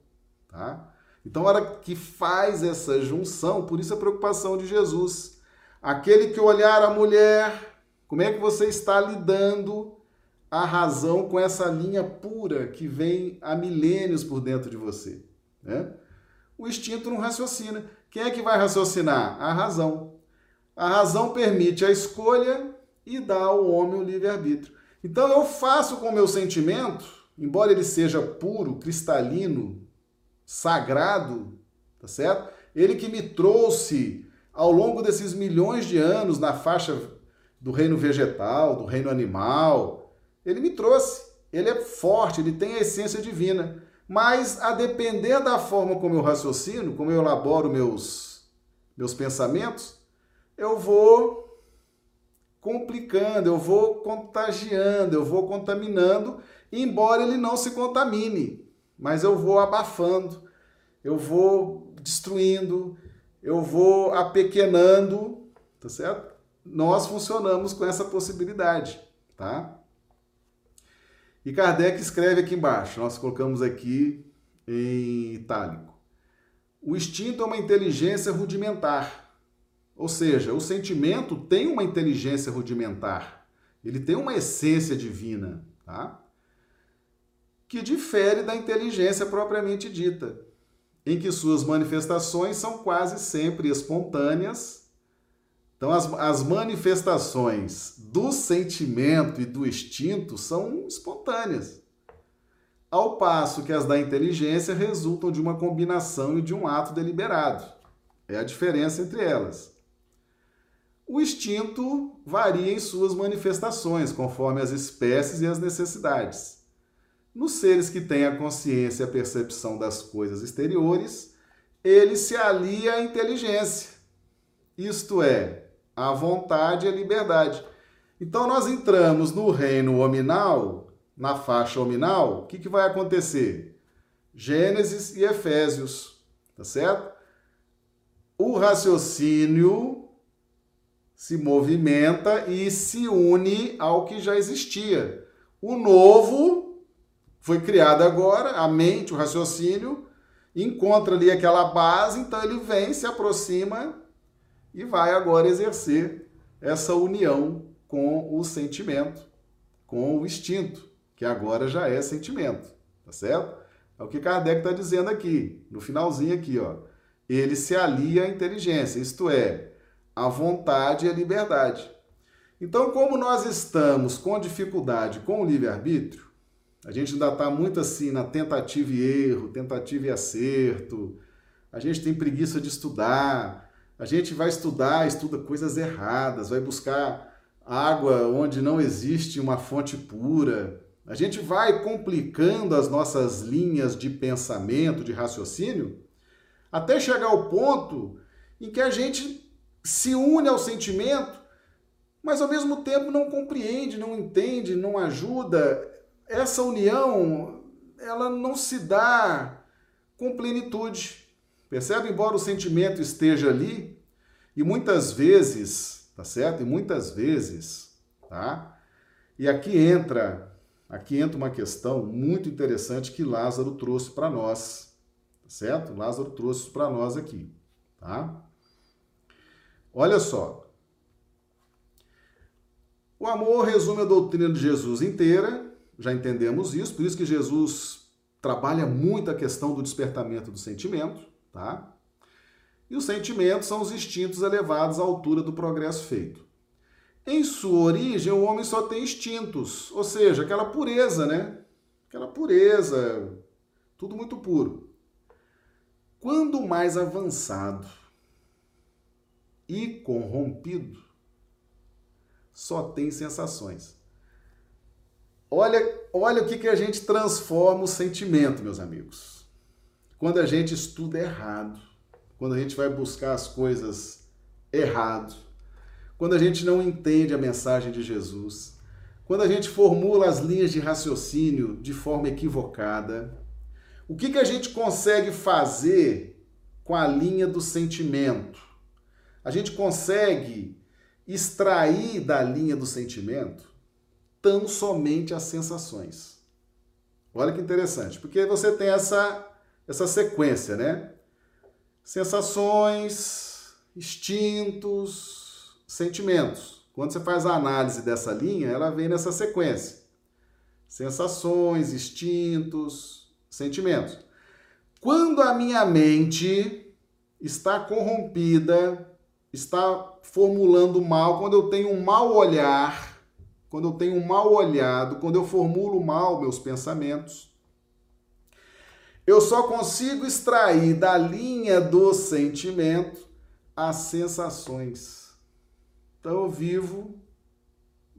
tá? Então, a hora que faz essa junção, por isso a preocupação de Jesus. Aquele que olhar a mulher, como é que você está lidando a razão com essa linha pura que vem há milênios por dentro de você? Né? O instinto não raciocina. Quem é que vai raciocinar? A razão. A razão permite a escolha e dá ao homem o livre-arbítrio. Então eu faço com o meu sentimento, embora ele seja puro, cristalino, sagrado, tá certo? Ele que me trouxe ao longo desses milhões de anos na faixa do reino vegetal, do reino animal, ele me trouxe. Ele é forte, ele tem a essência divina. Mas a depender da forma como eu raciocino, como eu elaboro meus, meus pensamentos, eu vou complicando, eu vou contagiando, eu vou contaminando, embora ele não se contamine, mas eu vou abafando, eu vou destruindo, eu vou apequenando, tá certo? Nós funcionamos com essa possibilidade, tá? E Kardec escreve aqui embaixo, nós colocamos aqui em itálico. O instinto é uma inteligência rudimentar ou seja, o sentimento tem uma inteligência rudimentar, ele tem uma essência divina, tá? que difere da inteligência propriamente dita, em que suas manifestações são quase sempre espontâneas. Então, as, as manifestações do sentimento e do instinto são espontâneas, ao passo que as da inteligência resultam de uma combinação e de um ato deliberado. É a diferença entre elas. O instinto varia em suas manifestações, conforme as espécies e as necessidades. Nos seres que têm a consciência e a percepção das coisas exteriores, ele se alia à inteligência, isto é, à vontade e à liberdade. Então nós entramos no reino hominal, na faixa hominal, o que, que vai acontecer? Gênesis e Efésios, tá certo? O raciocínio se movimenta e se une ao que já existia. O novo foi criado agora, a mente, o raciocínio, encontra ali aquela base, então ele vem, se aproxima e vai agora exercer essa união com o sentimento, com o instinto, que agora já é sentimento, tá certo? É o que Kardec está dizendo aqui, no finalzinho aqui, ó. Ele se alia à inteligência, isto é, à vontade e à liberdade. Então, como nós estamos com dificuldade com o livre-arbítrio, a gente ainda está muito assim na tentativa e erro, tentativa e acerto, a gente tem preguiça de estudar, a gente vai estudar, estuda coisas erradas, vai buscar água onde não existe uma fonte pura. A gente vai complicando as nossas linhas de pensamento, de raciocínio, até chegar ao ponto em que a gente se une ao sentimento, mas ao mesmo tempo não compreende, não entende, não ajuda. Essa união, ela não se dá com plenitude. Percebe? Embora o sentimento esteja ali, e muitas vezes tá certo? E muitas vezes, tá? E aqui entra, aqui entra uma questão muito interessante que Lázaro trouxe para nós, tá certo? Lázaro trouxe para nós aqui, tá? Olha só. O amor resume a doutrina de Jesus inteira, já entendemos isso, por isso que Jesus trabalha muito a questão do despertamento do sentimento, tá? E os sentimentos são os instintos elevados à altura do progresso feito. Em sua origem, o homem só tem instintos, ou seja, aquela pureza, né? Aquela pureza, tudo muito puro. Quando mais avançado e corrompido, só tem sensações. Olha, olha o que, que a gente transforma o sentimento, meus amigos. Quando a gente estuda errado quando a gente vai buscar as coisas errado, quando a gente não entende a mensagem de Jesus, quando a gente formula as linhas de raciocínio de forma equivocada, o que, que a gente consegue fazer com a linha do sentimento? A gente consegue extrair da linha do sentimento tão somente as sensações. Olha que interessante, porque você tem essa, essa sequência, né? sensações, instintos, sentimentos. Quando você faz a análise dessa linha, ela vem nessa sequência: sensações, instintos, sentimentos. Quando a minha mente está corrompida, está formulando mal, quando eu tenho um mau olhar, quando eu tenho um mal olhado, quando eu formulo mal meus pensamentos, eu só consigo extrair da linha do sentimento as sensações. Então eu vivo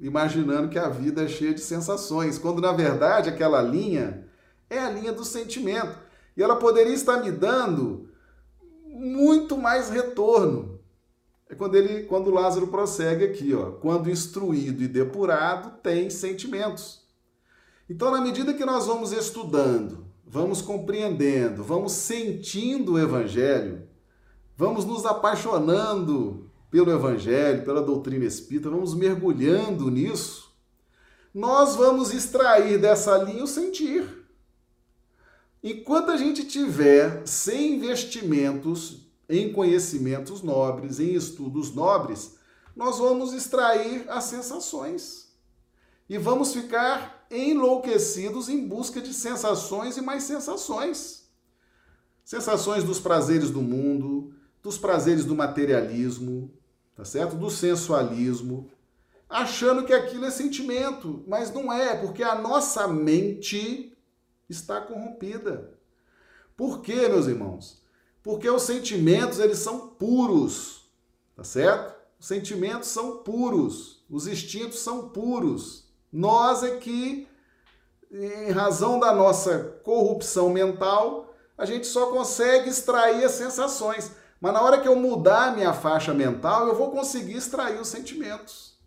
imaginando que a vida é cheia de sensações, quando na verdade aquela linha é a linha do sentimento. E ela poderia estar me dando muito mais retorno. É quando ele, quando Lázaro prossegue aqui, ó, quando instruído e depurado tem sentimentos. Então, na medida que nós vamos estudando vamos compreendendo, vamos sentindo o Evangelho, vamos nos apaixonando pelo Evangelho, pela doutrina espírita, vamos mergulhando nisso, nós vamos extrair dessa linha o sentir. Enquanto a gente tiver sem investimentos em conhecimentos nobres, em estudos nobres, nós vamos extrair as sensações e vamos ficar enlouquecidos em busca de sensações e mais sensações. Sensações dos prazeres do mundo, dos prazeres do materialismo, tá certo? Do sensualismo, achando que aquilo é sentimento, mas não é, porque a nossa mente está corrompida. Por quê, meus irmãos? Porque os sentimentos, eles são puros, tá certo? Os sentimentos são puros, os instintos são puros. Nós é que em razão da nossa corrupção mental, a gente só consegue extrair as sensações. Mas na hora que eu mudar a minha faixa mental, eu vou conseguir extrair os sentimentos.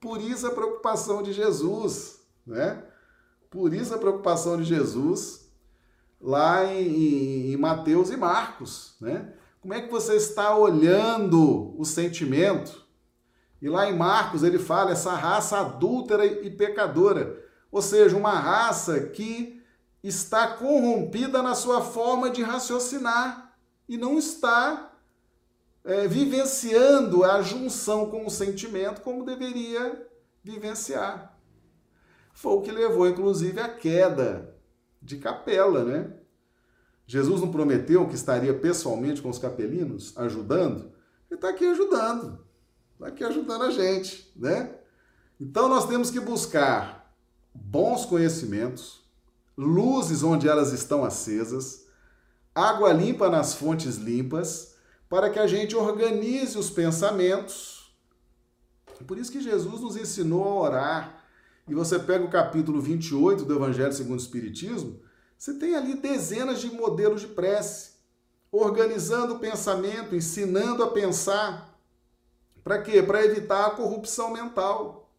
Por isso a preocupação de Jesus, né? Por isso a preocupação de Jesus lá em, em Mateus e Marcos, né? Como é que você está olhando o sentimento? E lá em Marcos ele fala essa raça adúltera e pecadora ou seja, uma raça que está corrompida na sua forma de raciocinar e não está é, vivenciando a junção com o sentimento como deveria vivenciar. Foi o que levou, inclusive, à queda de capela, né? Jesus não prometeu que estaria pessoalmente com os capelinos, ajudando? Ele está aqui ajudando, está aqui ajudando a gente, né? Então nós temos que buscar bons conhecimentos, luzes onde elas estão acesas, água limpa nas fontes limpas, para que a gente organize os pensamentos. É por isso que Jesus nos ensinou a orar. E você pega o capítulo 28 do Evangelho segundo o Espiritismo, você tem ali dezenas de modelos de prece, organizando o pensamento, ensinando a pensar. Para quê? Para evitar a corrupção mental.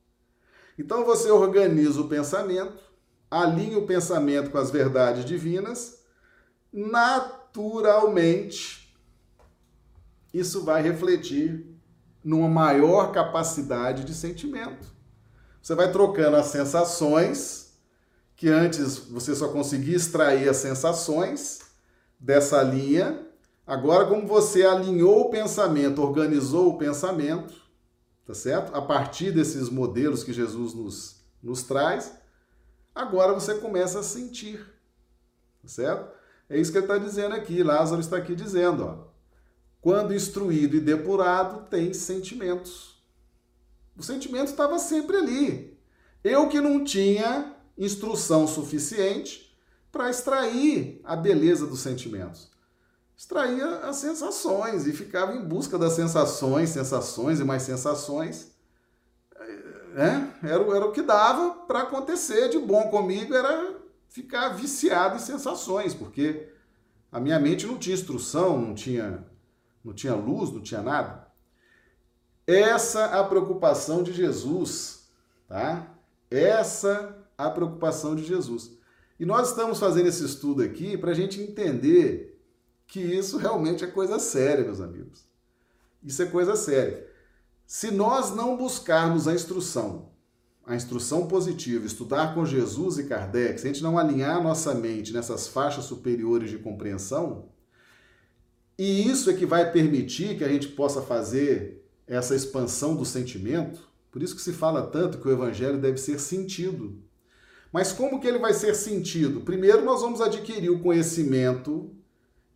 Então você organiza o pensamento, alinha o pensamento com as verdades divinas, naturalmente isso vai refletir numa maior capacidade de sentimento. Você vai trocando as sensações, que antes você só conseguia extrair as sensações dessa linha. Agora, como você alinhou o pensamento, organizou o pensamento, tá certo? A partir desses modelos que Jesus nos, nos traz, agora você começa a sentir, tá certo? É isso que ele está dizendo aqui, Lázaro está aqui dizendo, ó. Quando instruído e depurado, tem sentimentos. O sentimento estava sempre ali. Eu que não tinha instrução suficiente para extrair a beleza dos sentimentos extraía as sensações e ficava em busca das sensações, sensações e mais sensações. É, era, era o que dava para acontecer de bom comigo, era ficar viciado em sensações, porque a minha mente não tinha instrução, não tinha, não tinha luz, não tinha nada. Essa a preocupação de Jesus, tá? Essa a preocupação de Jesus. E nós estamos fazendo esse estudo aqui para a gente entender que isso realmente é coisa séria, meus amigos. Isso é coisa séria. Se nós não buscarmos a instrução, a instrução positiva, estudar com Jesus e Kardec, se a gente não alinhar a nossa mente nessas faixas superiores de compreensão, e isso é que vai permitir que a gente possa fazer essa expansão do sentimento, por isso que se fala tanto que o evangelho deve ser sentido. Mas como que ele vai ser sentido? Primeiro nós vamos adquirir o conhecimento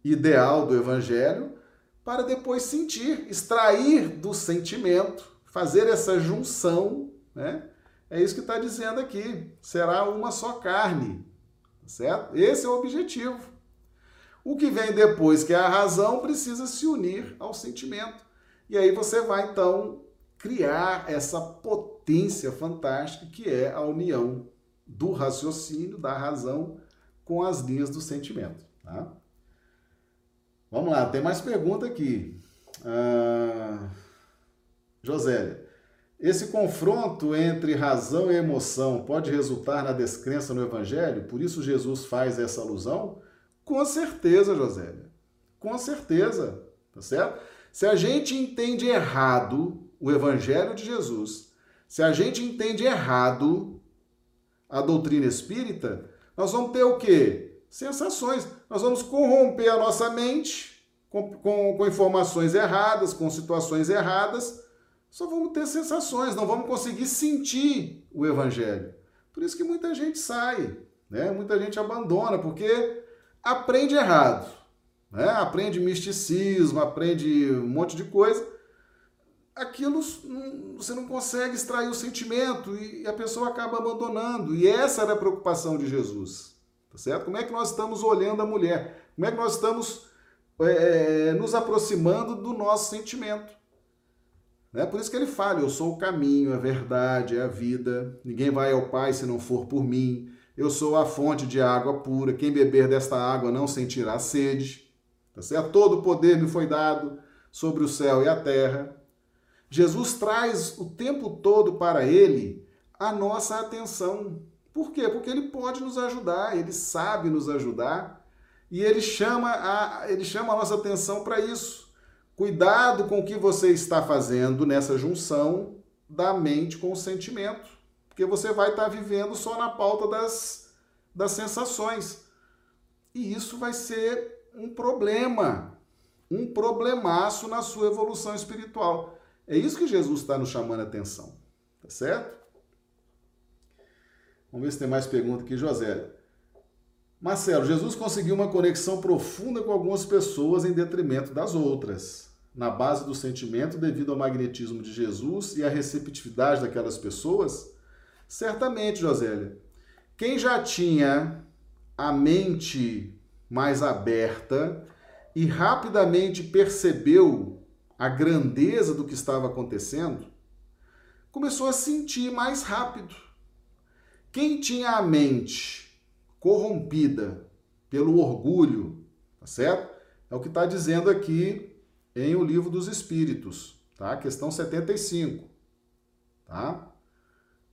ideal do Evangelho, para depois sentir, extrair do sentimento, fazer essa junção, né? É isso que está dizendo aqui. Será uma só carne, certo? Esse é o objetivo. O que vem depois, que é a razão, precisa se unir ao sentimento. E aí você vai então criar essa potência fantástica que é a união do raciocínio, da razão, com as linhas do sentimento. Tá? Vamos lá, tem mais pergunta aqui. Ah, Josélia, esse confronto entre razão e emoção pode resultar na descrença no Evangelho? Por isso Jesus faz essa alusão? Com certeza, Josélia. Com certeza, tá certo? Se a gente entende errado o Evangelho de Jesus, se a gente entende errado a doutrina espírita, nós vamos ter o quê? sensações. Nós vamos corromper a nossa mente com, com, com informações erradas, com situações erradas. Só vamos ter sensações, não vamos conseguir sentir o Evangelho. Por isso que muita gente sai, né? muita gente abandona, porque aprende errado. Né? Aprende misticismo, aprende um monte de coisa. Aquilo você não consegue extrair o sentimento e a pessoa acaba abandonando. E essa era a preocupação de Jesus. Tá certo? Como é que nós estamos olhando a mulher? Como é que nós estamos é, é, nos aproximando do nosso sentimento? Né? Por isso que ele fala: Eu sou o caminho, a verdade, a vida. Ninguém vai ao Pai se não for por mim. Eu sou a fonte de água pura. Quem beber desta água não sentirá sede. Tá certo? Todo o poder me foi dado sobre o céu e a terra. Jesus traz o tempo todo para ele a nossa atenção. Por quê? Porque ele pode nos ajudar, ele sabe nos ajudar e ele chama a, ele chama a nossa atenção para isso. Cuidado com o que você está fazendo nessa junção da mente com o sentimento, porque você vai estar vivendo só na pauta das, das sensações. E isso vai ser um problema, um problemaço na sua evolução espiritual. É isso que Jesus está nos chamando a atenção, tá certo? Vamos ver se tem mais pergunta aqui, José. Marcelo, Jesus conseguiu uma conexão profunda com algumas pessoas em detrimento das outras, na base do sentimento devido ao magnetismo de Jesus e à receptividade daquelas pessoas? Certamente, Josélia. Quem já tinha a mente mais aberta e rapidamente percebeu a grandeza do que estava acontecendo, começou a sentir mais rápido. Quem tinha a mente corrompida pelo orgulho, tá certo? É o que está dizendo aqui em O Livro dos Espíritos, tá? Questão 75, tá?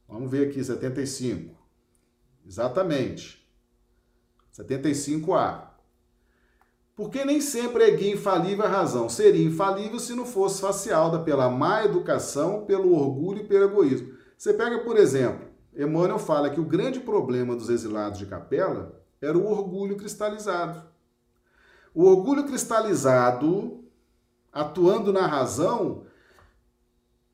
Vamos ver aqui, 75. Exatamente. 75A. Porque nem sempre é guia infalível a razão. Seria infalível se não fosse facialda pela má educação, pelo orgulho e pelo egoísmo. Você pega, por exemplo, Emmanuel fala que o grande problema dos exilados de capela era o orgulho cristalizado. O orgulho cristalizado, atuando na razão,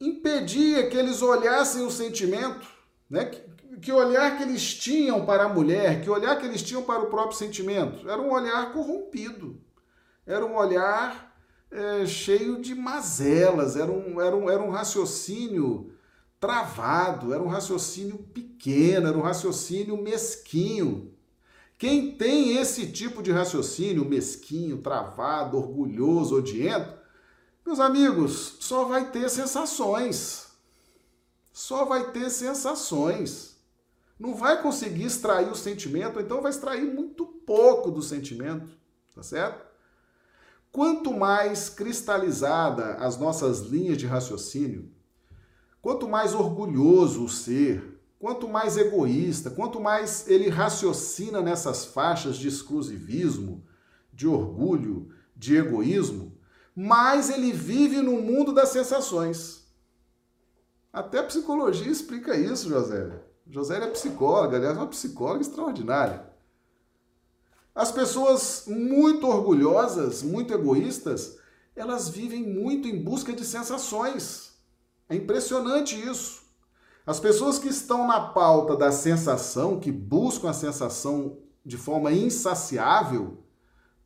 impedia que eles olhassem o sentimento, né? Que, olhar que eles tinham para a mulher, que olhar que eles tinham para o próprio sentimento, era um olhar corrompido, era um olhar é, cheio de mazelas, era um, era um, era um raciocínio travado, era um raciocínio pequeno, era um raciocínio mesquinho. Quem tem esse tipo de raciocínio mesquinho, travado, orgulhoso, odiento, meus amigos, só vai ter sensações. Só vai ter sensações. Não vai conseguir extrair o sentimento, então vai extrair muito pouco do sentimento, tá certo? Quanto mais cristalizada as nossas linhas de raciocínio, Quanto mais orgulhoso o ser, quanto mais egoísta, quanto mais ele raciocina nessas faixas de exclusivismo, de orgulho, de egoísmo, mais ele vive no mundo das sensações. Até a psicologia explica isso, José. José é psicóloga, aliás, uma psicóloga extraordinária. As pessoas muito orgulhosas, muito egoístas, elas vivem muito em busca de sensações. É impressionante isso. As pessoas que estão na pauta da sensação, que buscam a sensação de forma insaciável,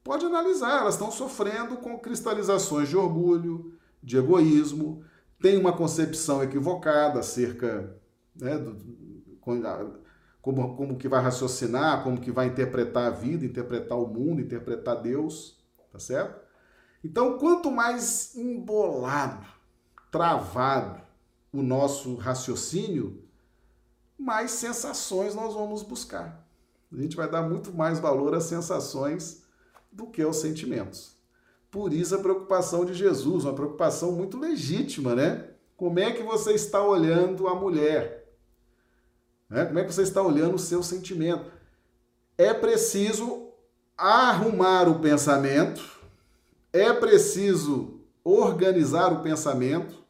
pode analisar, elas estão sofrendo com cristalizações de orgulho, de egoísmo, tem uma concepção equivocada acerca né, do, como, como que vai raciocinar, como que vai interpretar a vida, interpretar o mundo, interpretar Deus, tá certo? Então, quanto mais embolado travado o nosso raciocínio, mais sensações nós vamos buscar. A gente vai dar muito mais valor às sensações do que aos sentimentos. Por isso a preocupação de Jesus, uma preocupação muito legítima, né? Como é que você está olhando a mulher? Né? Como é que você está olhando o seu sentimento? É preciso arrumar o pensamento, é preciso organizar o pensamento,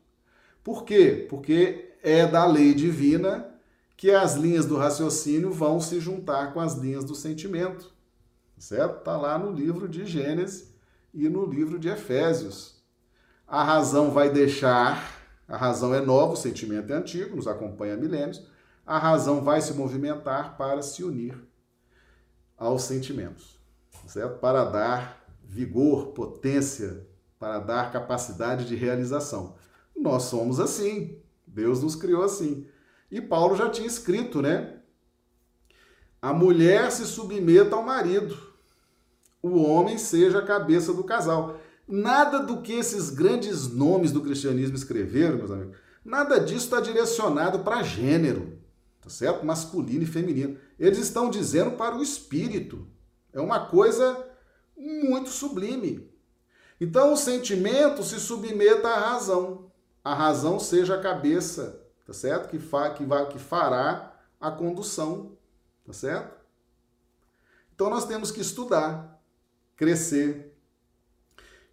por quê? Porque é da lei divina que as linhas do raciocínio vão se juntar com as linhas do sentimento. Certo? Está lá no livro de Gênesis e no livro de Efésios. A razão vai deixar, a razão é nova, o sentimento é antigo, nos acompanha há milênios. A razão vai se movimentar para se unir aos sentimentos, certo? Para dar vigor, potência, para dar capacidade de realização. Nós somos assim. Deus nos criou assim. E Paulo já tinha escrito, né? A mulher se submeta ao marido. O homem seja a cabeça do casal. Nada do que esses grandes nomes do cristianismo escreveram, meus amigos, nada disso está direcionado para gênero, tá certo? Masculino e feminino. Eles estão dizendo para o espírito. É uma coisa muito sublime. Então o sentimento se submeta à razão. A razão seja a cabeça, tá certo? Que, fa, que, que fará a condução, tá certo? Então nós temos que estudar, crescer,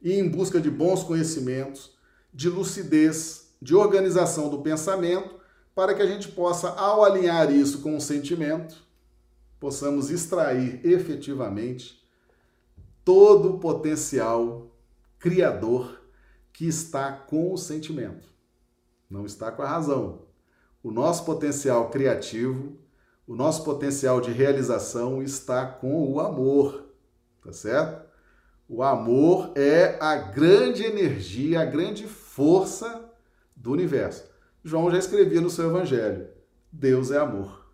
ir em busca de bons conhecimentos, de lucidez, de organização do pensamento, para que a gente possa, ao alinhar isso com o sentimento, possamos extrair efetivamente todo o potencial criador que está com o sentimento, não está com a razão. O nosso potencial criativo, o nosso potencial de realização está com o amor, tá certo? O amor é a grande energia, a grande força do universo. João já escrevia no seu evangelho: Deus é amor,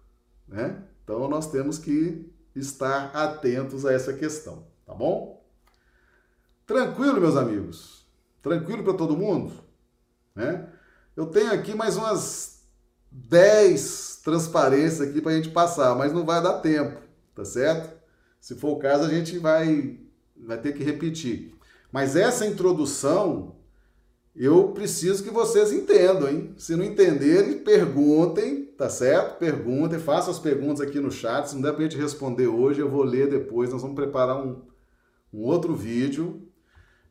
né? Então nós temos que estar atentos a essa questão, tá bom? Tranquilo, meus amigos? Tranquilo para todo mundo? Né? Eu tenho aqui mais umas 10 transparências aqui para a gente passar, mas não vai dar tempo, tá certo? Se for o caso, a gente vai, vai ter que repetir. Mas essa introdução, eu preciso que vocês entendam, hein? Se não entenderem, perguntem, tá certo? Perguntem, façam as perguntas aqui no chat. Se não der para a gente responder hoje, eu vou ler depois. Nós vamos preparar um, um outro vídeo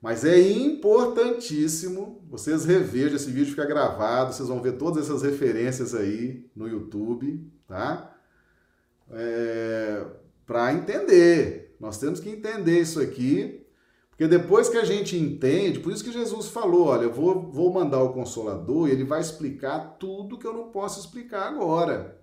mas é importantíssimo vocês revejam esse vídeo fica gravado, vocês vão ver todas essas referências aí no YouTube, tá? É, para entender, nós temos que entender isso aqui, porque depois que a gente entende, por isso que Jesus falou, olha, eu vou, vou mandar o Consolador e ele vai explicar tudo que eu não posso explicar agora.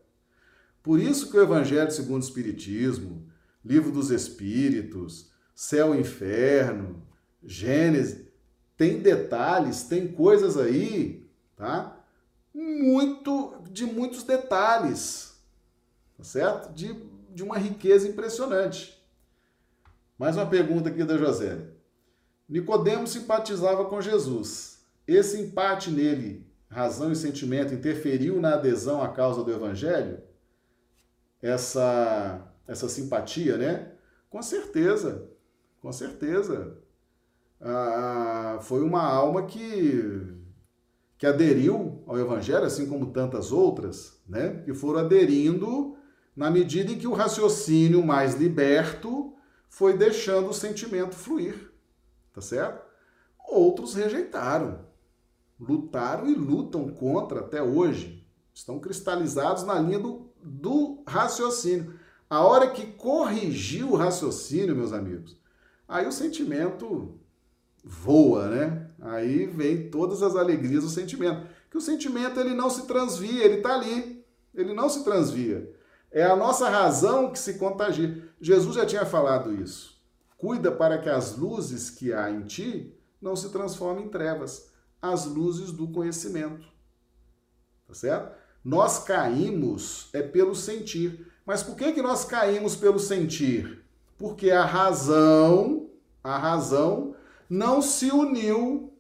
Por isso que o Evangelho segundo o Espiritismo, Livro dos Espíritos, Céu e Inferno, Gênesis, tem detalhes, tem coisas aí, tá? Muito, de muitos detalhes, tá certo? De, de uma riqueza impressionante. Mais uma pergunta aqui da José. Nicodemos simpatizava com Jesus. Esse empate nele, razão e sentimento, interferiu na adesão à causa do evangelho? Essa essa simpatia, né? Com certeza. Com certeza ah, foi uma alma que, que aderiu ao Evangelho, assim como tantas outras, né? que foram aderindo na medida em que o raciocínio mais liberto foi deixando o sentimento fluir, tá certo? Outros rejeitaram, lutaram e lutam contra até hoje, estão cristalizados na linha do, do raciocínio. A hora que corrigiu o raciocínio, meus amigos, aí o sentimento voa, né? Aí vem todas as alegrias do sentimento. Que o sentimento ele não se transvia, ele está ali. Ele não se transvia. É a nossa razão que se contagia. Jesus já tinha falado isso. Cuida para que as luzes que há em ti não se transformem em trevas, as luzes do conhecimento. Tá certo? Nós caímos é pelo sentir. Mas por que que nós caímos pelo sentir? Porque a razão, a razão não se uniu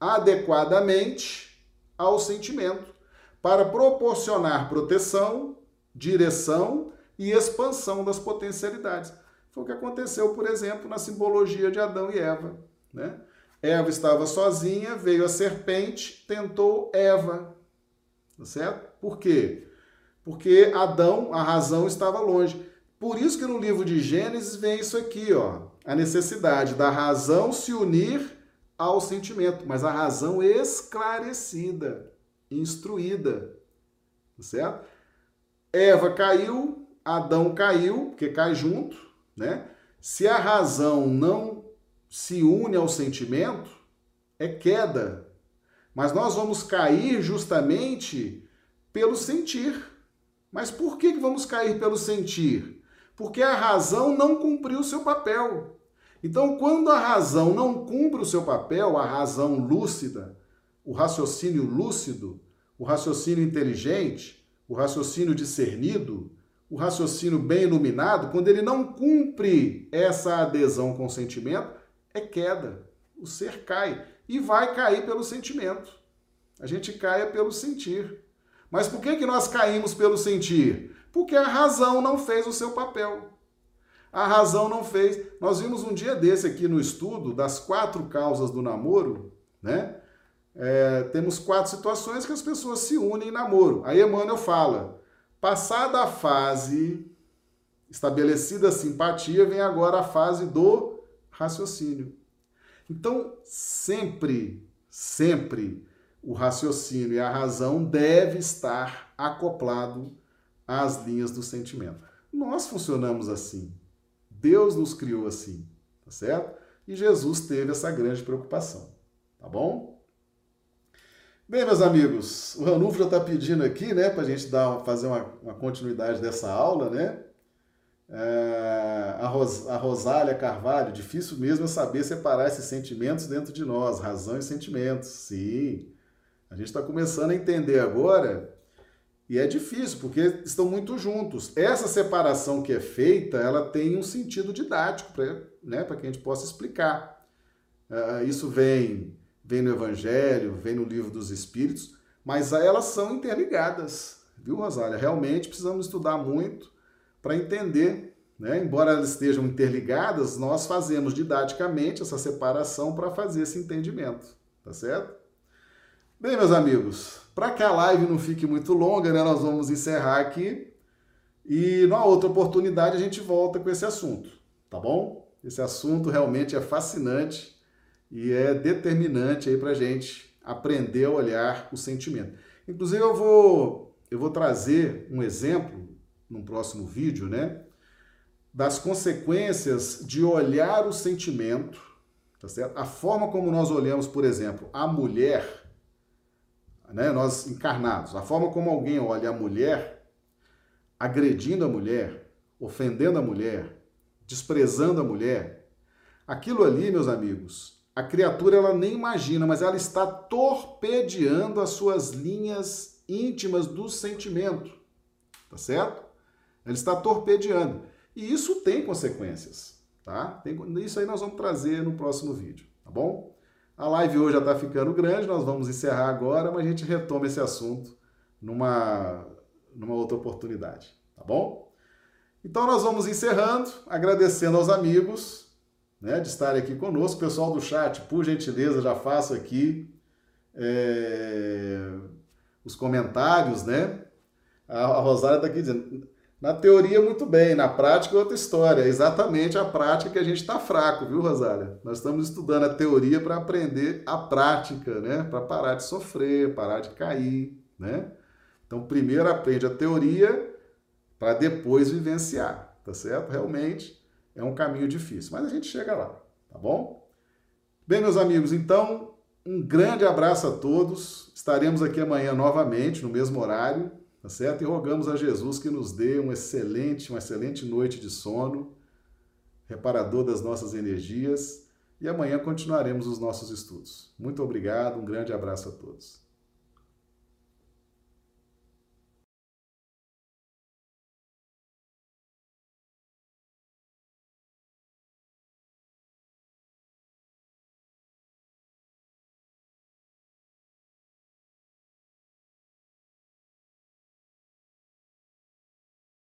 adequadamente ao sentimento para proporcionar proteção, direção e expansão das potencialidades. Foi o que aconteceu, por exemplo, na simbologia de Adão e Eva. Né? Eva estava sozinha, veio a serpente, tentou Eva. Tá certo? Por quê? Porque Adão, a razão estava longe. Por isso que no livro de Gênesis vem isso aqui, ó a necessidade da razão se unir ao sentimento, mas a razão esclarecida, instruída, tá certo? Eva caiu, Adão caiu, porque cai junto, né? Se a razão não se une ao sentimento, é queda. Mas nós vamos cair justamente pelo sentir. Mas por que vamos cair pelo sentir? porque a razão não cumpriu o seu papel. Então, quando a razão não cumpre o seu papel, a razão lúcida, o raciocínio lúcido, o raciocínio inteligente, o raciocínio discernido, o raciocínio bem iluminado, quando ele não cumpre essa adesão com o sentimento, é queda. O ser cai e vai cair pelo sentimento. A gente caia pelo sentir. Mas por que, que nós caímos pelo sentir? Porque a razão não fez o seu papel. A razão não fez. Nós vimos um dia desse aqui no estudo das quatro causas do namoro, né? É, temos quatro situações que as pessoas se unem em namoro. Aí Emmanuel fala: passada a fase, estabelecida a simpatia, vem agora a fase do raciocínio. Então, sempre, sempre o raciocínio e a razão deve estar acoplado às linhas do sentimento. Nós funcionamos assim. Deus nos criou assim, tá certo? E Jesus teve essa grande preocupação, tá bom? Bem, meus amigos, o Ranulfo já está pedindo aqui, né, para a gente dar, fazer uma, uma, continuidade dessa aula, né? É, a, Ros, a Rosália Carvalho, difícil mesmo é saber separar esses sentimentos dentro de nós, razão e sentimentos. Sim, a gente está começando a entender agora e é difícil, porque estão muito juntos. Essa separação que é feita, ela tem um sentido didático para né, que a gente possa explicar. Uh, isso vem, vem no Evangelho, vem no Livro dos Espíritos, mas elas são interligadas, viu, Rosália? Realmente precisamos estudar muito para entender. Né? Embora elas estejam interligadas, nós fazemos didaticamente essa separação para fazer esse entendimento, tá certo? Bem, meus amigos, para que a live não fique muito longa, né, nós vamos encerrar aqui e numa outra oportunidade a gente volta com esse assunto, tá bom? Esse assunto realmente é fascinante e é determinante aí para gente aprender a olhar o sentimento. Inclusive eu vou eu vou trazer um exemplo no próximo vídeo, né, das consequências de olhar o sentimento, tá certo? A forma como nós olhamos, por exemplo, a mulher né, nós encarnados, a forma como alguém olha a mulher, agredindo a mulher, ofendendo a mulher, desprezando a mulher, aquilo ali, meus amigos, a criatura ela nem imagina, mas ela está torpedeando as suas linhas íntimas do sentimento, tá certo? Ela está torpedeando. E isso tem consequências, tá? Tem, isso aí nós vamos trazer no próximo vídeo, tá bom? A live hoje já está ficando grande, nós vamos encerrar agora, mas a gente retoma esse assunto numa, numa outra oportunidade, tá bom? Então nós vamos encerrando, agradecendo aos amigos né, de estarem aqui conosco. Pessoal do chat, por gentileza, já faço aqui é, os comentários, né? A, a Rosária está aqui dizendo, na teoria, muito bem, na prática, outra história. É exatamente a prática que a gente está fraco, viu, Rosália? Nós estamos estudando a teoria para aprender a prática, né? Para parar de sofrer, parar de cair, né? Então, primeiro aprende a teoria para depois vivenciar, tá certo? Realmente é um caminho difícil, mas a gente chega lá, tá bom? Bem, meus amigos, então, um grande abraço a todos. Estaremos aqui amanhã novamente, no mesmo horário, tá certo? E rogamos a Jesus que nos dê um excelente, uma excelente noite de sono, reparador das nossas energias, e amanhã continuaremos os nossos estudos. Muito obrigado, um grande abraço a todos.